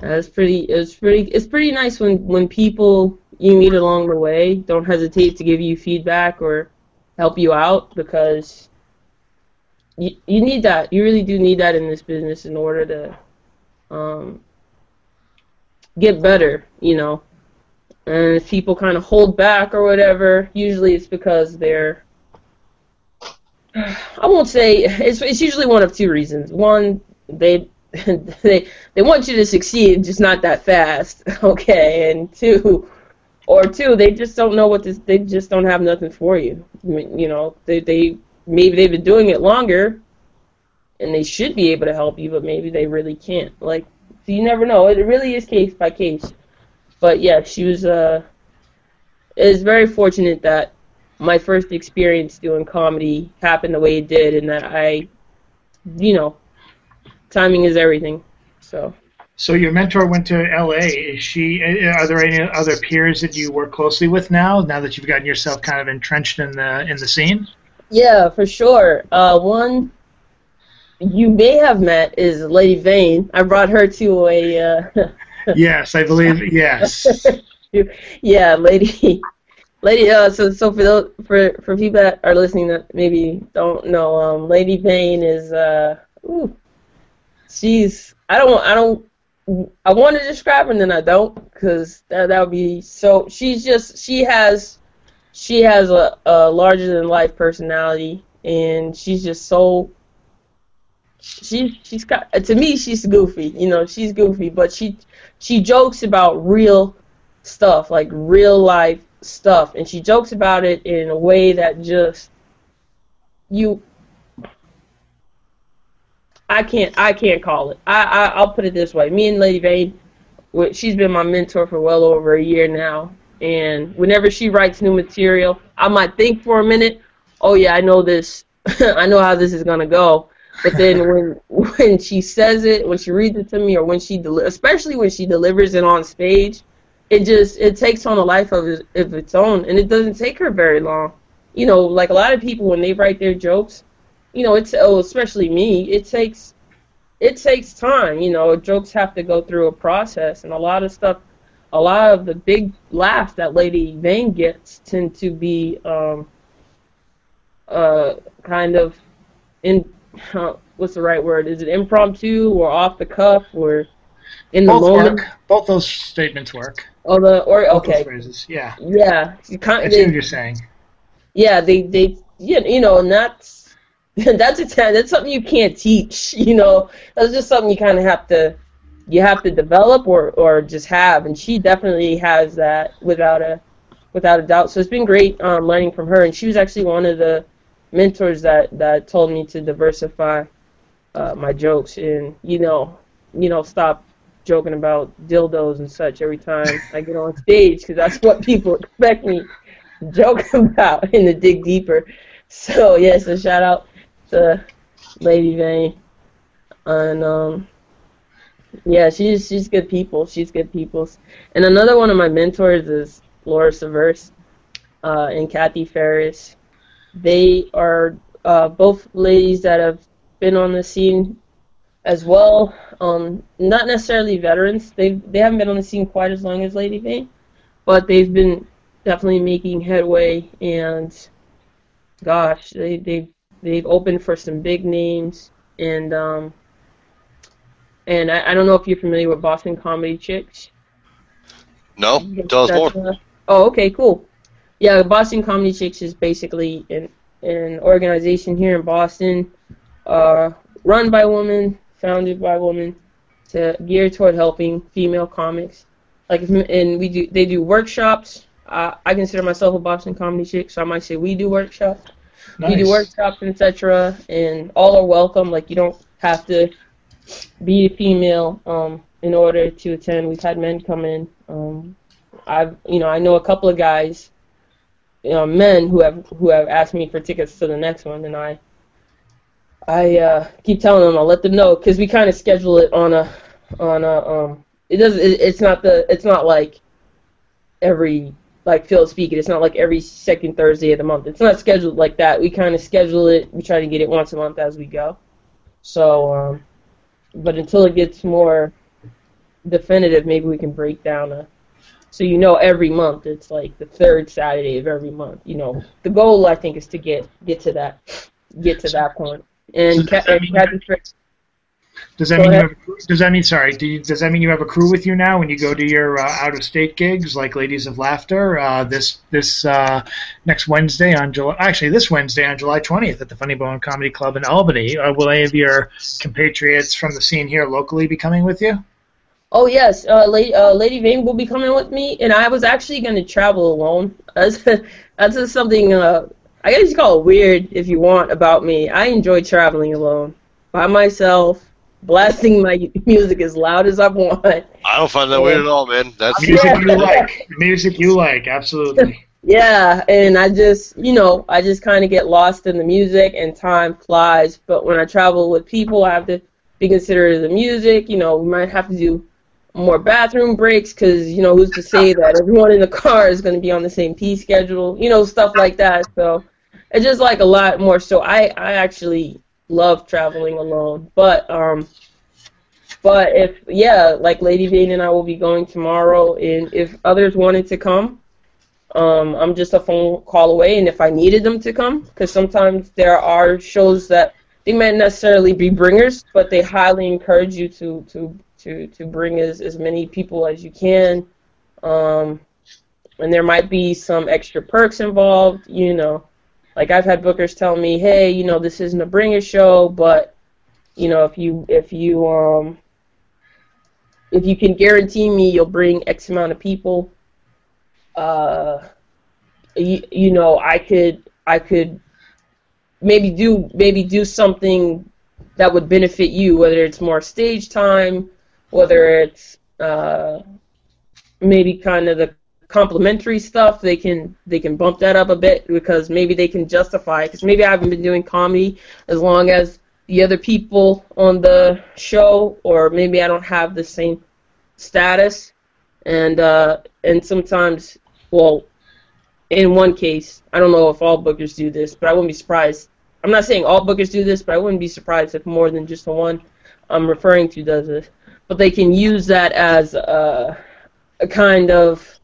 That's pretty. It's pretty. It's pretty nice when when people you meet along the way don't hesitate to give you feedback or help you out because you, you need that. You really do need that in this business in order to um, get better, you know. And if people kind of hold back or whatever, usually it's because they're. I won't say it's. It's usually one of two reasons. One, they they they want you to succeed, just not that fast. Okay, and two, or two, they just don't know what this. They just don't have nothing for you. I mean, you know, they they maybe they've been doing it longer, and they should be able to help you, but maybe they really can't. Like, so you never know. It really is case by case. But yeah, she was. Uh, it was very fortunate that my first experience doing comedy happened the way it did, and that I, you know, timing is everything. So. So your mentor went to L.A. Is she? Are there any other peers that you work closely with now? Now that you've gotten yourself kind of entrenched in the in the scene. Yeah, for sure. Uh, one you may have met is Lady Vane. I brought her to a. Uh, yes, I believe yes. yeah, Lady. Lady, uh, so so for those, for for people that are listening that maybe don't know, um, Lady Vane is uh, ooh, she's I don't I don't I want to describe her and then I don't because that that would be so. She's just she has she has a, a larger than life personality and she's just so she she's got to me she's goofy you know she's goofy but she she jokes about real stuff like real life stuff and she jokes about it in a way that just you I can't I can't call it. I, I I'll put it this way. Me and Lady Vane she's been my mentor for well over a year now and whenever she writes new material I might think for a minute oh yeah I know this I know how this is gonna go but then when when she says it, when she reads it to me, or when she deli- especially when she delivers it on stage, it just it takes on a life of of its own, and it doesn't take her very long. You know, like a lot of people when they write their jokes, you know, it's oh especially me, it takes it takes time. You know, jokes have to go through a process, and a lot of stuff, a lot of the big laughs that Lady Vane gets tend to be um, uh, kind of in what's the right word? Is it impromptu or off the cuff or in the Both moment? work. Both those statements work. Oh, the or Both okay, phrases. Yeah. yeah, you kind I see what you're saying. yeah, they they yeah, you know, and that's that's a ta- that's something you can't teach. You know, that's just something you kind of have to you have to develop or or just have, and she definitely has that without a without a doubt. So it's been great um, learning from her, and she was actually one of the mentors that that told me to diversify uh, my jokes and you know you know stop joking about dildos and such every time I get on stage because that's what people expect me to joke about and to dig deeper. So yes, a shout out to Lady Vane. And um yeah she's she's good people. She's good people and another one of my mentors is Laura Severse uh, and Kathy Ferris they are uh, both ladies that have been on the scene as well. Um, not necessarily veterans. They they haven't been on the scene quite as long as Lady Vane, but they've been definitely making headway. And gosh, they they they've opened for some big names. And um, and I, I don't know if you're familiar with Boston Comedy Chicks. No, tell us more. Uh, oh, okay, cool. Yeah, Boston Comedy Chicks is basically an an organization here in Boston, uh, run by women, founded by women, to geared toward helping female comics. Like, if, and we do they do workshops. Uh, I consider myself a Boston Comedy Chick, so I might say we do workshops. Nice. We do workshops, etc., and all are welcome. Like, you don't have to be a female um, in order to attend. We've had men come in. Um, I've, you know, I know a couple of guys you know, men who have who have asked me for tickets to the next one, and I I uh, keep telling them I'll let them know because we kind of schedule it on a on a um. It does. It, it's not the. It's not like every like Phil speaking. It's not like every second Thursday of the month. It's not scheduled like that. We kind of schedule it. We try to get it once a month as we go. So, um, but until it gets more definitive, maybe we can break down a so you know every month it's like the third Saturday of every month. You know, the goal I think is to get get to that get to that point. and So does that mean- Does that mean you have, does that mean sorry? Do you, does that mean you have a crew with you now when you go to your uh, out of state gigs like Ladies of Laughter uh, this this uh, next Wednesday on July actually this Wednesday on July twentieth at the Funny Bone Comedy Club in Albany? Uh, will any of your compatriots from the scene here locally be coming with you? Oh yes, uh, Lady, uh, Lady Vane will be coming with me, and I was actually going to travel alone. That's that's just something uh, I guess you call it weird if you want about me. I enjoy traveling alone by myself, blasting my music as loud as I want. I don't find that weird at all, man. That's Music Yeah. you like, music you like, absolutely. Yeah, and I just, you know, I just kind of get lost in the music and time flies. But when I travel with people, I have to be considerate of the music. You know, we might have to do more bathroom breaks because, you know, who's to say that everyone in the car is going to be on the same pee schedule, you know, stuff like that. So it's just like a lot more. So I, I actually love traveling alone. But, um, but if, yeah, like Lady Vane and I will be going tomorrow, and if others wanted to come, um, I'm just a phone call away, and if I needed them to come, because sometimes there are shows that they might necessarily be bringers, but they highly encourage you to to to to bring as as many people as you can. Um, and there might be some extra perks involved, you know. Like I've had bookers tell me, "Hey, you know, this isn't a bringer show, but you know, if you if you um if you can guarantee me you'll bring X amount of people, uh, you, you know, I could I could maybe do maybe do something that would benefit you, whether it's more stage time, whether it's uh, maybe kind of the complimentary stuff. They can they can bump that up a bit because maybe they can justify because maybe I haven't been doing comedy as long as the other people on the show, or maybe I don't have the same status, and uh, and sometimes, well, in one case, I don't know if all bookers do this, but I wouldn't be surprised. I'm not saying all bookers do this, but I wouldn't be surprised if more than just the one I'm referring to does this. But they can use that as a, a kind of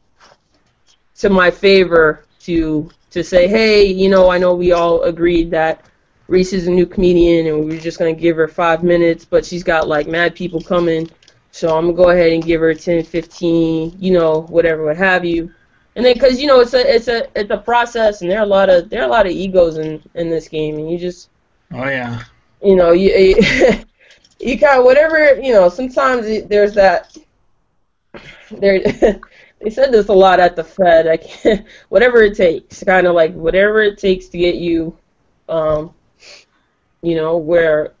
to my favor to to say, hey, you know, I know we all agreed that Reece is a new comedian and we were just gonna give her five minutes, but she's got like mad people coming, so I'm gonna go ahead and give her 10, 15, you know, whatever, what have you. And then, cause you know, it's a it's a it's a process, and there are a lot of there are a lot of egos in in this game, and you just Oh yeah. you know you you got whatever you know. Sometimes there's that there. They said this a lot at the Fed. I can't, whatever it takes, kind of like whatever it takes to get you, um, you know, where,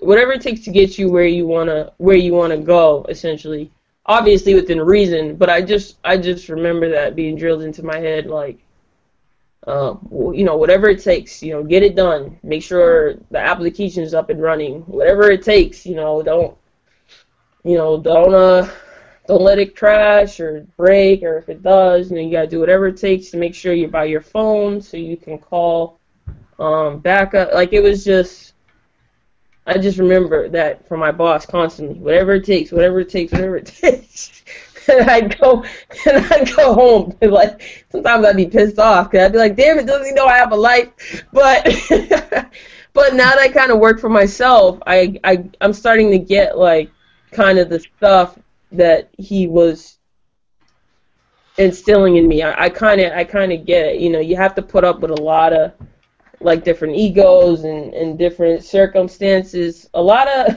whatever it takes to get you where you wanna where you wanna go, essentially. Obviously within reason, but I just I just remember that being drilled into my head, like, um, you know, whatever it takes, you know, get it done. Make sure the application is up and running. Whatever it takes, you know, don't, you know, don't uh don't let it crash or break, or if it does, you know, you gotta do whatever it takes to make sure you're by your phone so you can call um, backup. Like it was just, I just remember that from my boss constantly. Whatever it takes, whatever it takes, whatever it takes. And I'd go, and I'd go home. Like sometimes I'd be pissed off because I'd be like, "Damn it, doesn't he know I have a life?" But, but now that I kind of work for myself, I, I, I'm starting to get like kind of the stuff that he was instilling in me. I kind of I kind of get it. You know, you have to put up with a lot of like different egos and, and different circumstances. A lot of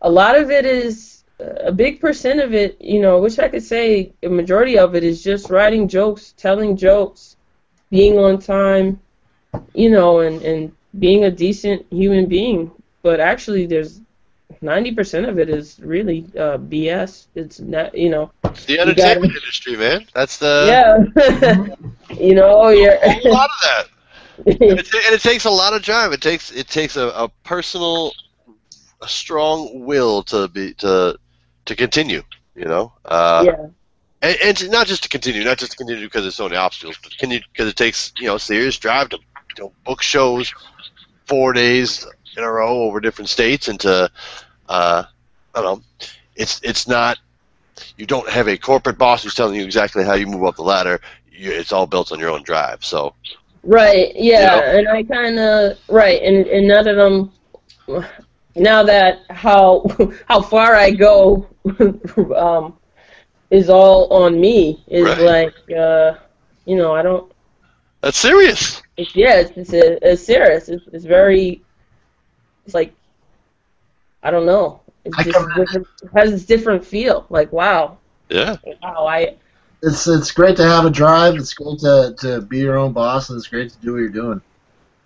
a lot of it is a big percent of it. You know, wish I could say a majority of it is just writing jokes, telling jokes, being on time. You know, and and being a decent human being. But actually, there's ninety percent of it is really uh, BS. It's not, you know. It's the gotta- entertainment industry, man. That's the yeah. you know, you're. a lot of that. And it, and it takes a lot of drive. It takes it takes a, a personal, a strong will to be to to continue. You know, uh, yeah. and, and not just to continue, not just to continue because there's so many obstacles, but because it takes you know serious drive to you know, book shows four days in a row over different states and to uh, I don't know. It's it's not. You don't have a corporate boss who's telling you exactly how you move up the ladder. You, it's all built on your own drive. So Right. Yeah, You know? and I kind of right, and and now that I'm now that how how far I go um, is all on me is Right. like uh, you know I don't. That's serious. It's, yeah, it's it's, it's serious. It's, it's very. It's like I don't know. It's I just different, it has this different feel. Like wow, Yeah. wow. I It's it's great to have a drive. It's great to, to be your own boss, and it's great to do what you're doing.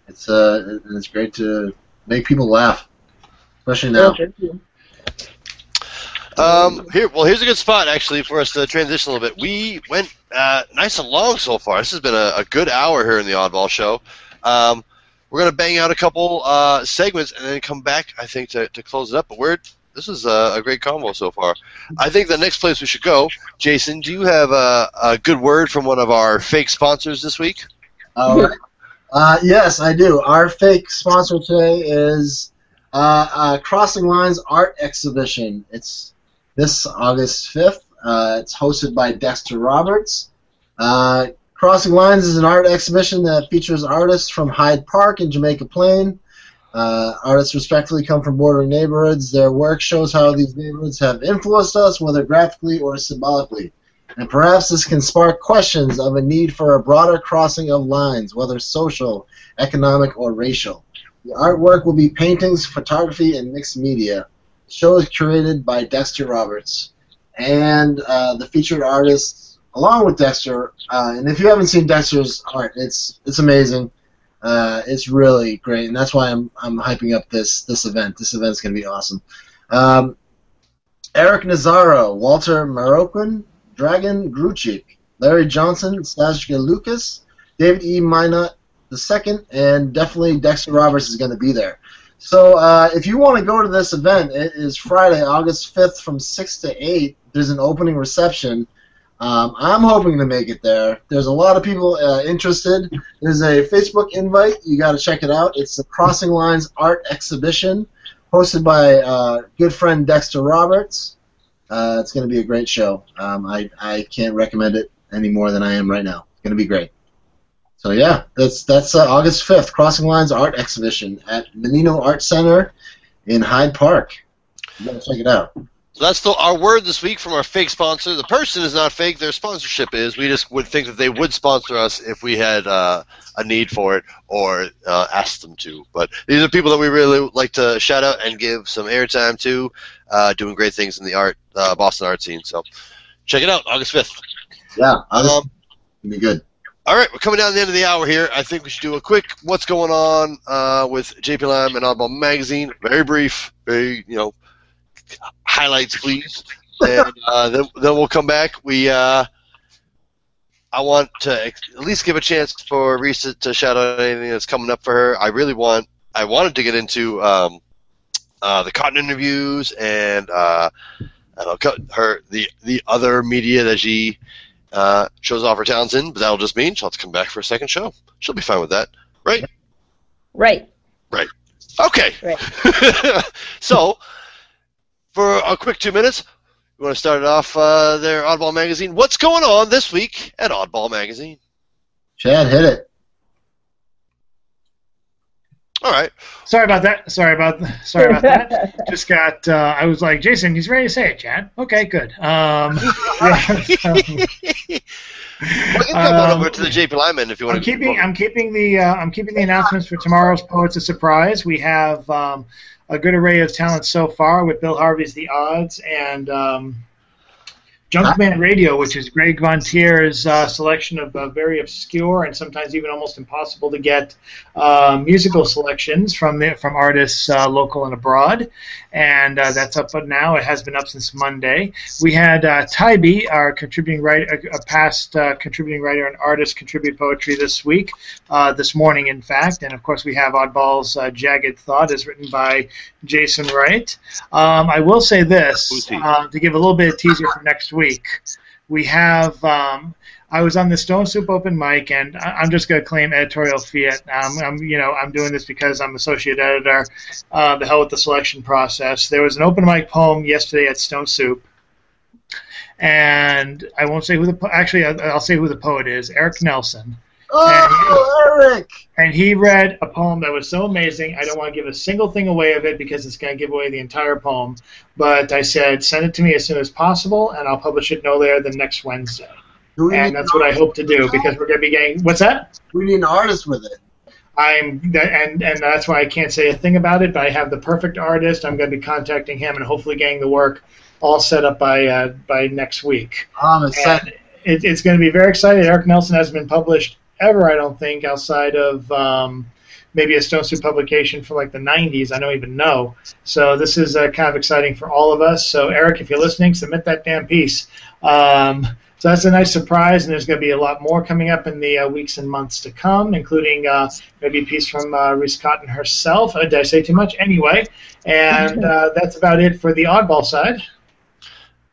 It's uh and it's great to make people laugh, especially now. Um, here, well, here's a good spot actually for us to transition a little bit. We went uh, nice and long so far. This has been a, a good hour here in the Oddball Show. Um, we're gonna bang out a couple uh, segments and then come back. I think to, to close it up. But we're this is a, a great combo so far. I think the next place we should go, Jason. Do you have a, a good word from one of our fake sponsors this week? All right. Uh, yes, I do. Our fake sponsor today is uh, uh, Crossing Lines Art Exhibition. It's this August 5th. Uh, it's hosted by Dexter Roberts. Uh, Crossing Lines is an art exhibition that features artists from Hyde Park and Jamaica Plain. Uh, artists respectfully come from bordering neighborhoods. Their work shows how these neighborhoods have influenced us, whether graphically or symbolically. And perhaps this can spark questions of a need for a broader crossing of lines, whether social, economic, or racial. The artwork will be paintings, photography, and mixed media. The show is curated by Dexter Roberts. And uh, the featured artists, along with Dexter, uh, and if you haven't seen Dexter's art, it's it's amazing. Uh, it's really great, and that's why I'm I'm hyping up this this event. This event's going to be awesome. Um, Eric Nazaro, Walter Marroquin, Dragon Gruchik, Larry Johnson, Stajka Lucas, David E. Minot II, and definitely Dexter Roberts is going to be there. So uh, if you want to go to this event, it is Friday, August 5th from 6 to 8. There's an opening reception. Um, I'm hoping to make it there. There's a lot of people uh, interested. There's a Facebook invite. You got to check it out. It's the Crossing Lines Art Exhibition, hosted by uh, good friend Dexter Roberts. Uh, it's going to be a great show. Um, I, I can't recommend it any more than I am right now. It's going to be great. So yeah, that's that's uh, August 5th, Crossing Lines Art Exhibition at Menino Art Center in Hyde Park. You gotta check it out. So that's the, our word this week from our fake sponsor. The person is not fake; their sponsorship is. We just would think that they would sponsor us if we had uh, a need for it or uh, asked them to. But these are people that we really like to shout out and give some airtime to, uh, doing great things in the art uh, Boston art scene. So check it out, August fifth. Yeah, August Um, be good. All right, we're coming down to the end of the hour here. I think we should do a quick what's going on uh, with JP9 and Oddball Magazine. Very brief, very you know highlights, please. And uh, then then we'll come back. We uh, I want to at least give a chance for Reece to shout out anything that's coming up for her. I really want. I wanted to get into um, uh, the cotton interviews and uh, and cut her the the other media that she uh, shows off her talents in, but that'll just mean she'll have to come back for a second show. She'll be fine with that, right? right. Right. Okay. Right. so, for a quick two minutes, we want to start it off uh, there, Oddball Magazine. What's going on this week at Oddball Magazine? Chad, hit it. All right. Sorry about that. Sorry about sorry about that. Just got. Uh, I was like, Jason, he's ready to say it, Chad. Okay, good. Um, yeah, so, Well, you can come on Um, over to the JP Lyman if you want I'm to. keeping I'm keeping the uh, I'm keeping the announcements for tomorrow's Poets a surprise. We have um, a good array of talent so far with Bill Harvey's The Odds and um, Junkman Radio, which is Greg Von Tier's uh, selection of uh, very obscure and sometimes even almost impossible to get uh, musical selections from the, from artists uh, local and abroad, and uh, that's up now. It has been up since Monday. We had uh, Tybee, our contributing writer, a, past uh, contributing writer and artist, contribute poetry this week, uh, this morning, in fact, and of course we have Oddball's uh, Jagged Thought, is written by Jason Wright. Um, I will say this uh, to give a little bit of teaser for next week. Week, we have. Um, I was on the Stone Soup open mic, and I'm just going to claim editorial fiat. Um, I'm, you know, I'm doing this because I'm associate editor. Uh, the hell with the selection process. There was an open mic poem yesterday at Stone Soup, and I won't say who the po- actually I'll say who the poet is. Eric Nelson. Oh, Eric! and he read a poem that was so amazing. I don't want to give a single thing away of it because it's going to give away the entire poem. But I said, send it to me as soon as possible, and I'll publish it no later than next Wednesday. We And that's what I hope to do because we're going to be getting. What's that? We need an artist with it. I'm and and that's why I can't say a thing about it. But I have the perfect artist. I'm going to be contacting him and hopefully getting the work all set up by uh, by next week. I'm excited. It, it's going to be very exciting. Eric Nelson hasn't been published ever, I don't think, outside of um, maybe a Stone Soup publication for like the 90s. I don't even know. So this is uh, kind of exciting for all of us. So Eric, if you're listening, submit that damn piece. Um, so that's a nice surprise, and there's going to be a lot more coming up in the uh, weeks and months to come, including uh, maybe a piece from uh, Reece Cotton herself. Uh, did I say too much? Anyway, and uh, that's about it for the oddball side.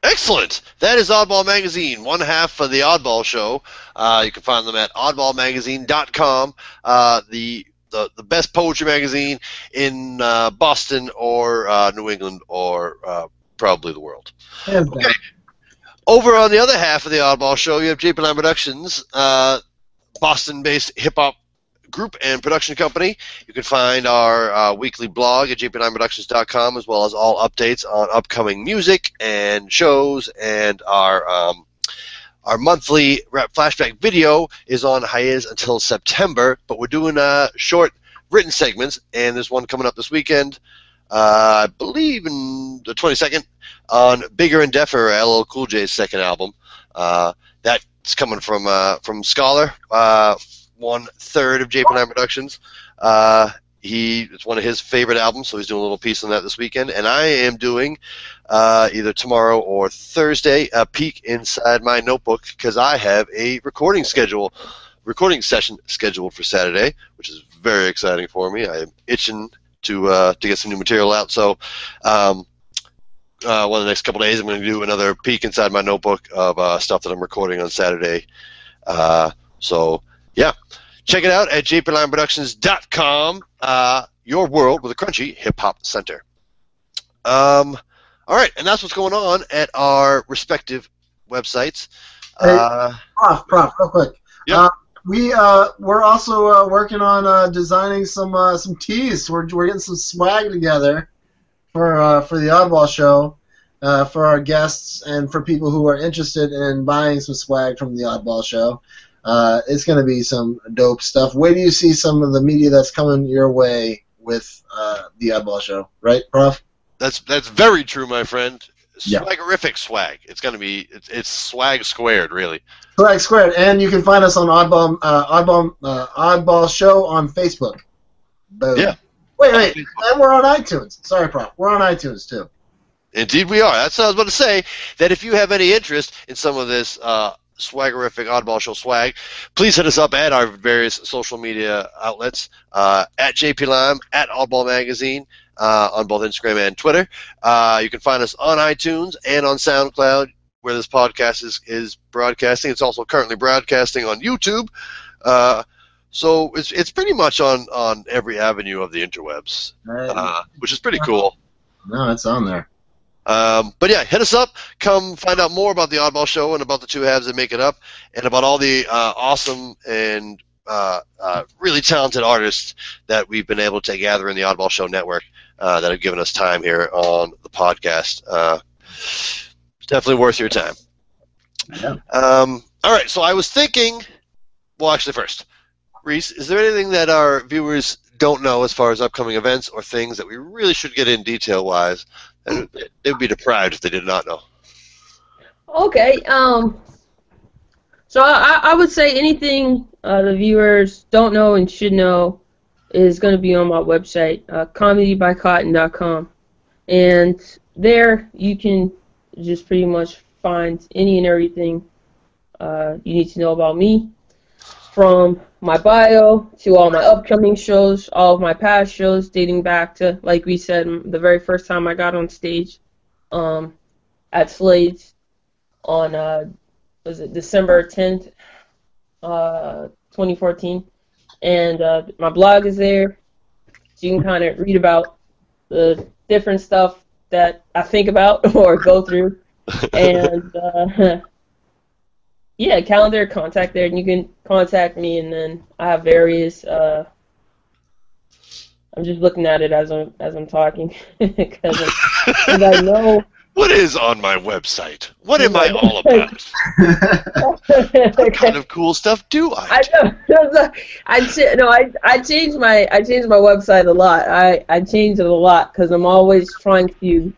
Excellent. That is Oddball Magazine, one half of the Oddball Show. Uh, you can find them at oddballmagazine.com. Uh, the, the the best poetry magazine in uh, Boston or uh, New England or uh, probably the world. Okay. Over on the other half of the Oddball Show, you have JP9 Productions, uh, Boston-based hip hop group and production company. You can find our uh, weekly blog at jp9productions.com as well as all updates on upcoming music and shows and our um, our monthly rap flashback video is on hiatus until September, but we're doing uh, short written segments, and there's one coming up this weekend, uh, I believe in the 22nd, on Bigger and Deffer, LL Cool J's second album. Uh, that's coming from uh, from Scholar, uh, one third of JP9 Productions. Uh, he it's one of his favorite albums, so he's doing a little piece on that this weekend. And I am doing uh, either tomorrow or Thursday a peek inside my notebook because I have a recording schedule, recording session scheduled for Saturday, which is very exciting for me. I am itching to uh, to get some new material out. So. Um, uh, one of the next couple days, I'm going to do another peek inside my notebook of uh, stuff that I'm recording on Saturday. Uh, so, yeah, check it out at jp9productions.com. Uh, your world with a crunchy hip hop center. Um, all right, and that's what's going on at our respective websites. Uh, Prof, prof, real quick. Yep. Uh, we uh, we're also uh, working on uh, designing some uh, some tees. We're we're getting some swag together for uh, for the Oddball Show uh, for our guests and for people who are interested in buying some swag from the Oddball Show. Uh, it's going to be some dope stuff. Wait do you see some of the media that's coming your way with uh, the Oddball Show, right, Prof? that's that's very true, my friend. Yeah. Swaggerific swag. It's going to be it's, it's swag squared, really. Swag squared, and you can find us on Oddball uh, Oddball uh, Oddball Show on Facebook. Boom. Yeah. Wait, wait, and we're on iTunes. Sorry, Prof. We're on iTunes too. Indeed, we are. That's what I was about to say. That if you have any interest in some of this uh, swaggerific oddball show swag, please hit us up at our various social media outlets uh, at JP9, at Oddball Magazine, uh, on both Instagram and Twitter. Uh, you can find us on iTunes and on SoundCloud, where this podcast is, is broadcasting. It's also currently broadcasting on YouTube. Uh, so it's it's pretty much on, on every avenue of the interwebs, uh, which is pretty cool. no, it's on there. Um, but yeah, hit us up. Come find out more about the Oddball Show and about the two halves that make it up, and about all the uh, awesome and uh, uh, really talented artists that we've been able to gather in the Oddball Show network uh, that have given us time here on the podcast. Uh, it's definitely worth your time. Yeah. Um, all right, so I was thinking. Well, actually, first, Reece, is there anything that our viewers don't know as far as upcoming events or things that we really should get in detail wise? They would be deprived if they did not know. Okay. Um. So I, I would say anything uh, the viewers don't know and should know is going to be on my website, uh, comedybycotton.com, and there you can just pretty much find any and everything uh, you need to know about me, from my bio to all my upcoming shows, all of my past shows dating back to, like we said, the very first time I got on stage um, at Slade's on uh, was it December 10th, uh, 2014, and uh, my blog is there. So you can kind of read about the different stuff that I think about or go through, and uh, yeah, calendar contact there, and you can contact me, and then I have various. Uh, I'm just looking at it as I'm as I'm talking because I know. What is on my website? What am I all about? what kind of cool stuff do I? I know. I ch- no, I I changed my I change my website a lot. I I change it a lot because I'm always trying to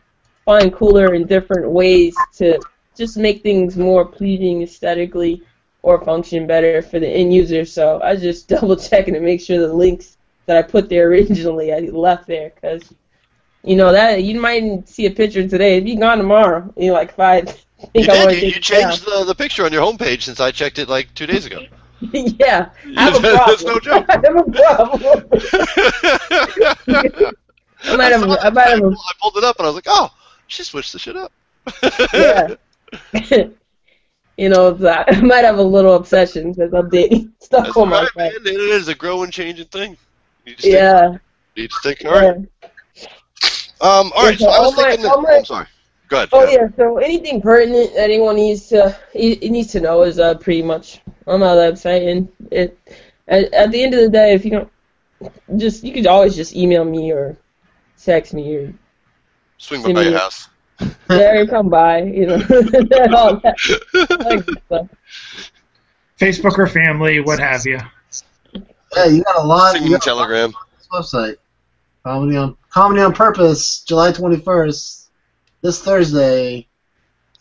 find cooler and different ways to just make things more pleasing aesthetically or function better for the end user. So I just double checking to make sure the links that I put there originally I left there because you know that you might see a picture today, it'd be gone tomorrow. You know, like five. Think You did. You, you changed the, the picture on your homepage since I checked it like two days ago. yeah, I have a problem. That's no joke. I have a problem. I might have. I might have. I pulled it up and I was like, oh, she switched the shit up. yeah. you know, that- I might have a little obsession with updating stuff That's on my right, man. It is a growing, changing thing. You just Yeah. you just take care of it. Um, all right, so I was my- thinking. That, my- I'm sorry. Go ahead. Oh go ahead. yeah. So anything pertinent that anyone needs to he needs to know is uh, pretty much on my website, and it at, at the end of the day, if you don't just you could always just email me or text me or Swing by your house. There you come by, you know, all that, all that good stuff. Facebook or family, what have you. yeah, you got a lot. Singing You got a lot telegram. on website. Comedy on Comedy on Purpose, July 21st, this Thursday,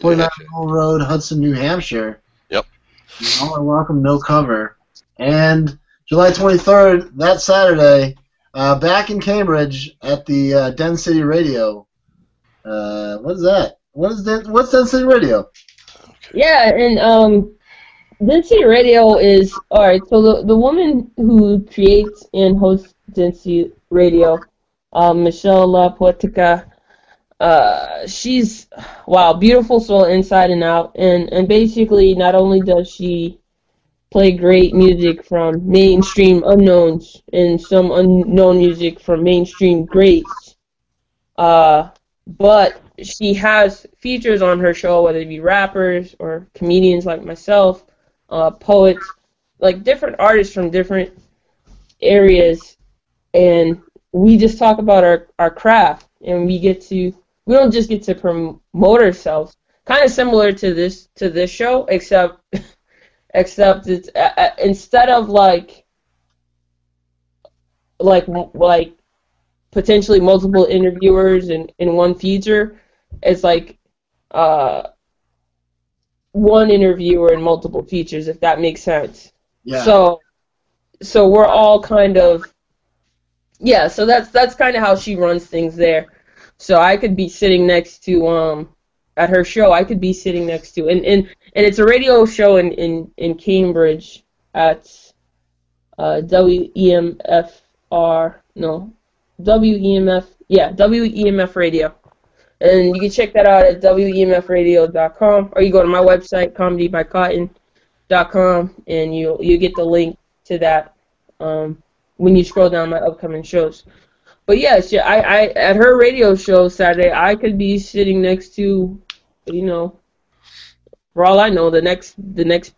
49 Mill Road, Hudson, New Hampshire. Yep. You all are welcome, no cover. And July 23rd, that Saturday, uh, back in Cambridge at the uh, Density Radio. Uh, what is that? What is that? What's City Radio? Yeah, and um, Density Radio is all right. So the the woman who creates and hosts Density Radio, um, Michelle La Poetica, uh, she's wow, beautiful soul inside and out, and and basically not only does she play great music from mainstream unknowns and some unknown music from mainstream greats, uh, but she has features on her show, whether it be rappers or comedians like myself, uh, poets, like different artists from different areas, and we just talk about our, our craft, and we get to we don't just get to promote ourselves. Kind of similar to this to this show, except except it's uh, uh, instead of like like like potentially multiple interviewers in, in one feature, it's like uh, one interviewer and multiple features, if that makes sense. Yeah. So, so we're all kind of, yeah. So that's that's kind of how she runs things there. So I could be sitting next to um at her show. I could be sitting next to and and, and it's a radio show in in in Cambridge at uh, WEMFR no WEMF yeah WEMF radio. And you can check that out at WEMFradio.com or you go to my website, comedybycotton.com, and you'll, you get the link to that um, when you scroll down my upcoming shows. But yeah, she, I, I at her radio show Saturday, I could be sitting next to, you know, for all I know, the next the next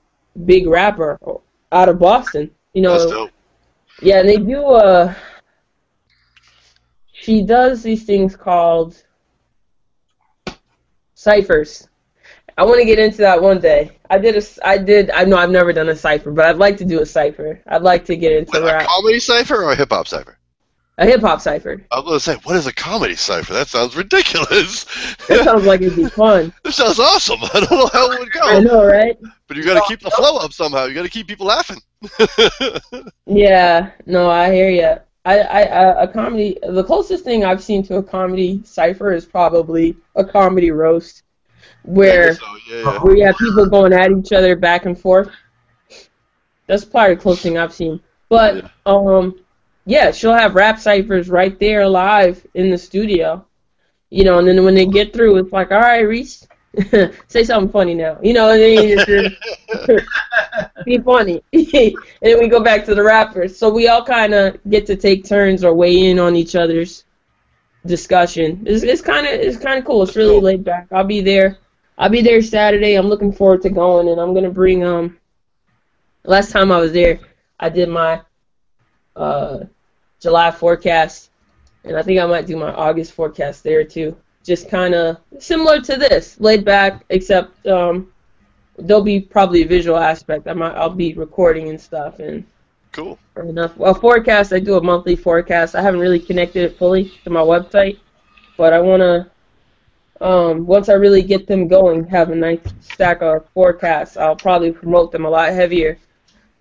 big rapper out of Boston. You know, That's dope. yeah, they do. Uh, she does these things called ciphers. I want to get into that one day. I did a, I did. I know I've never done a cipher, but I'd like to do a cipher. I'd like to get into What, a comedy cipher or a hip hop cipher? a hip hop cipher. I was going to say, what is a comedy cipher? That sounds ridiculous. That sounds like it'd be fun. That sounds awesome. I don't know how it would go. I know, right? but you got to keep the flow up somehow. You got to keep people laughing. Yeah, no, I hear you. I, I, a comedy. The closest thing I've seen to a comedy cipher is probably a comedy roast, where So, yeah, yeah. where have people going at each other back and forth. That's probably the closest thing I've seen. But Yeah. um, yeah, she'll have rap ciphers right there live in the studio. You know, and then when they get through, it's like, all right, Reece, say something funny now. You know, and then you just be funny. and then we go back to the rappers. So we all kind of get to take turns or weigh in on each other's discussion. It's, it's kind of it's kind of cool. It's really laid back. I'll be there I'll be there Saturday. I'm looking forward to going, and I'm gonna bring um. Last time I was there, I did my uh, July forecast, and I think I might do my August forecast there too. Just kind of similar to this, laid back, except um, there'll be probably a visual aspect. I might I'll be recording and stuff, and Cool. enough. Well, forecast. I do a monthly forecast. I haven't really connected it fully to my website, but I want to. Um, once I really get them going, have a nice stack of forecasts. I'll probably promote them a lot heavier.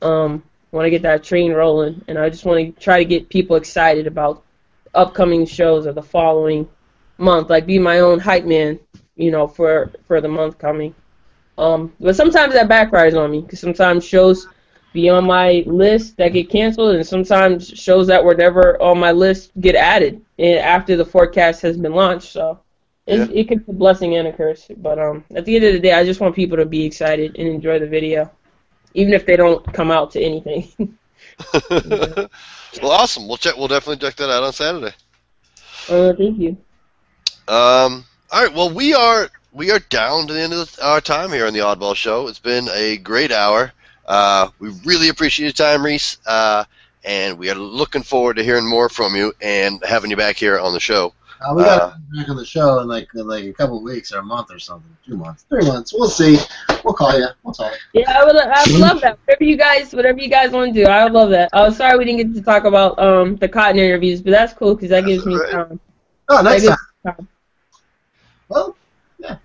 Um, want to get that train rolling, and I just want to try to get people excited about upcoming shows of the following month. Like be my own hype man, you know, for for the month coming. Um, but sometimes that backfires on me because sometimes shows be on my list that get canceled, and sometimes shows that were never on my list get added eh, after the forecast has been launched. So it, Yeah. it could be a blessing and a curse. But um, at the end of the day, I just want people to be excited and enjoy the video, even if they don't come out to anything. well, awesome. We'll check. We'll definitely check that out on Saturday. uh, thank you. Um, all right. Well, we are we are down to the end of our time here on the Oddball Show. It's been a great hour. Uh, we really appreciate your time, Reece, uh, and we are looking forward to hearing more from you and having you back here on the show. Uh, we got Uh, back on the show in like in like a couple of weeks or a month or something. Two months, three months. We'll see. We'll call you. We'll talk. Yeah, I would. I would love that. Whatever you guys, whatever you guys want to do, I would love that. I was sorry we didn't get to talk about um the cotton interviews, but that's cool because that gives me That's time. Oh, next time. gives me time. Well, yeah.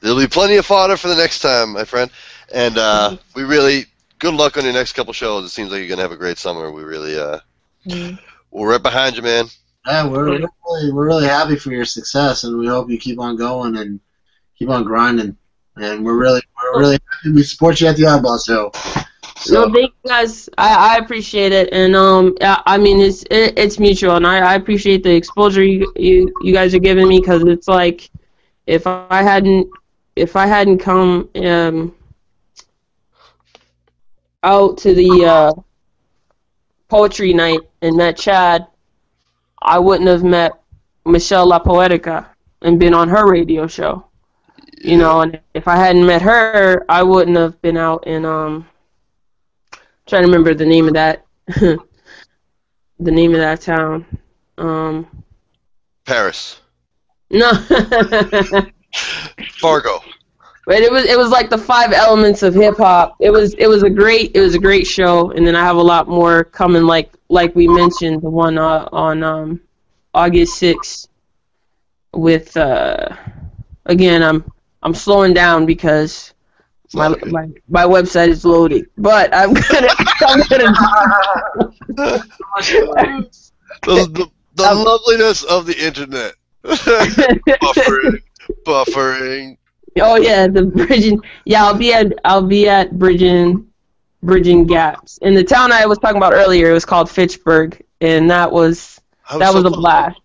There'll be plenty of fodder for the next time, my friend. And uh, we really good luck on your next couple shows. It seems like you're gonna have a great summer. We really uh, Mhm. we're right behind you, man. yeah, we're really we're really happy for your success, and we hope you keep on going and keep on grinding. And we're really we're really happy we support you at the Oddball Show. So No, thank you guys. I, I appreciate it, and um, I, I mean it's it, it's mutual, and I, I appreciate the exposure you you, you guys are giving me because it's like if I hadn't if I hadn't come um out to the uh, poetry night and met Chad, I wouldn't have met Michelle La Poetica and been on her radio show. You know, and if I hadn't met her, I wouldn't have been out in um trying to remember the name of that the name of that town. Um Paris, no Fargo. But it was it was like the five elements of hip hop. It was it was a great it was a great show and then I have a lot more coming like like we mentioned the one uh, on um August 6th with uh again I'm I'm slowing down because my my, my website is loading. But I'm gonna I'm gonna the, the, the loveliness of the internet. buffering, buffering. Oh yeah, the bridging. Yeah, I'll be at I'll be at bridging, bridging gaps in the town I was talking about earlier. It was called Fitchburg, and that was I that so was a blast.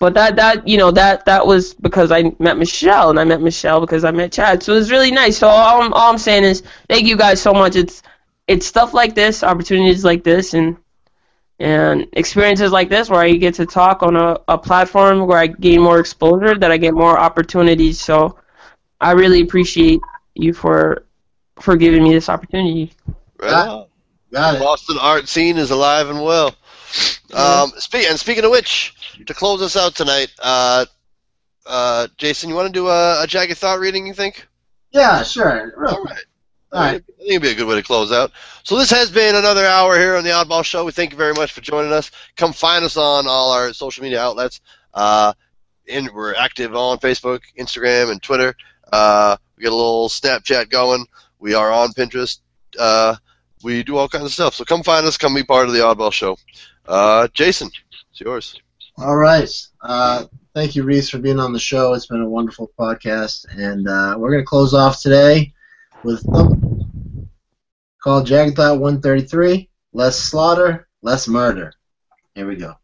But that that you know that that was because I met Michelle, and I met Michelle because I met Chad. So it was really nice. So all I'm, all I'm saying is thank you guys so much. It's it's stuff like this, opportunities like this, and and experiences like this where I get to talk on a, a platform where I gain more exposure, that I get more opportunities. So I really appreciate you for for giving me this opportunity. Right Yeah. on. got it. Boston art scene is alive and well. Um, spe- and speaking of which, to close us out tonight, uh, uh, Jason, you want to do a, a jagged thought reading? You think? Yeah, sure. Real All right. All right. I think it'd be a good way to close out. So this has been another hour here on the Oddball Show. We thank you very much for joining us. Come find us on all our social media outlets. Uh, and we're active on Facebook, Instagram, and Twitter. Uh, we got a little Snapchat going. We are on Pinterest. Uh, we do all kinds of stuff. So come find us. Come be part of the Oddball Show. Uh, Jason, it's yours. All right. Uh, thank you, Reece, for being on the show. It's been a wonderful podcast, and uh, we're going to close off today with something called Jagged Thought 133: Less slaughter, less murder. Here we go.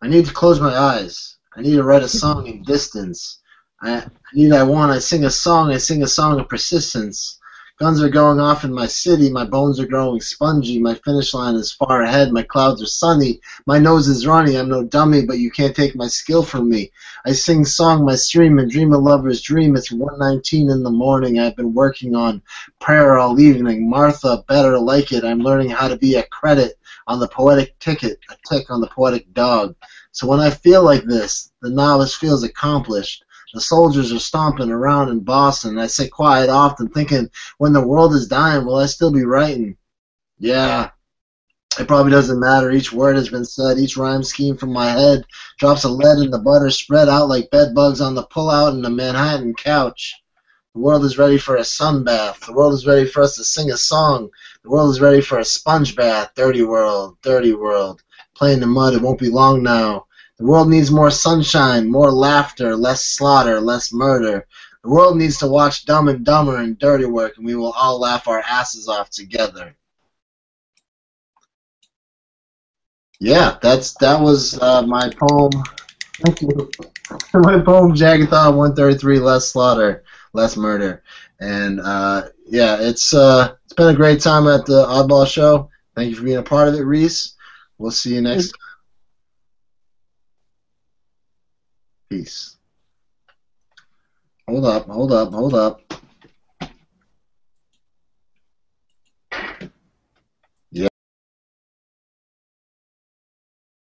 I need to close my eyes. I need to write a song in distance. I, I need. I want. I sing a song. I sing a song of persistence. Guns are going off in my city, my bones are growing spongy, my finish line is far ahead, my clouds are sunny, my nose is runny, I'm no dummy, but you can't take my skill from me. I sing song my stream and dream a lover's dream. It's 119 in the morning. I've been working on prayer all evening. Martha, better like it. I'm learning how to be a credit on the poetic ticket, a tick on the poetic dog. So when I feel like this, the novice feels accomplished. The soldiers are stomping around in Boston. I sit quiet often, thinking, when the world is dying, will I still be writing? Yeah, it probably doesn't matter. Each word has been said. Each rhyme scheme from my head drops of lead in the butter, spread out like bed bugs on the pullout in the Manhattan couch. The world is ready for a sunbath. The world is ready for us to sing a song. The world is ready for a sponge bath. Dirty world, dirty world. Play in the mud. It won't be long now. The world needs more sunshine, more laughter, less slaughter, less murder. The world needs to watch Dumb and Dumber and Dirty Work, and we will all laugh our asses off together. Yeah, that's that was uh, my poem. Thank you. my poem, Jagged Thought 133, less slaughter, less murder, and uh, yeah, it's uh, it's been a great time at the Oddball Show. Thank you for being a part of it, Reece. We'll see you next. Peace. Hold up, hold up, hold up.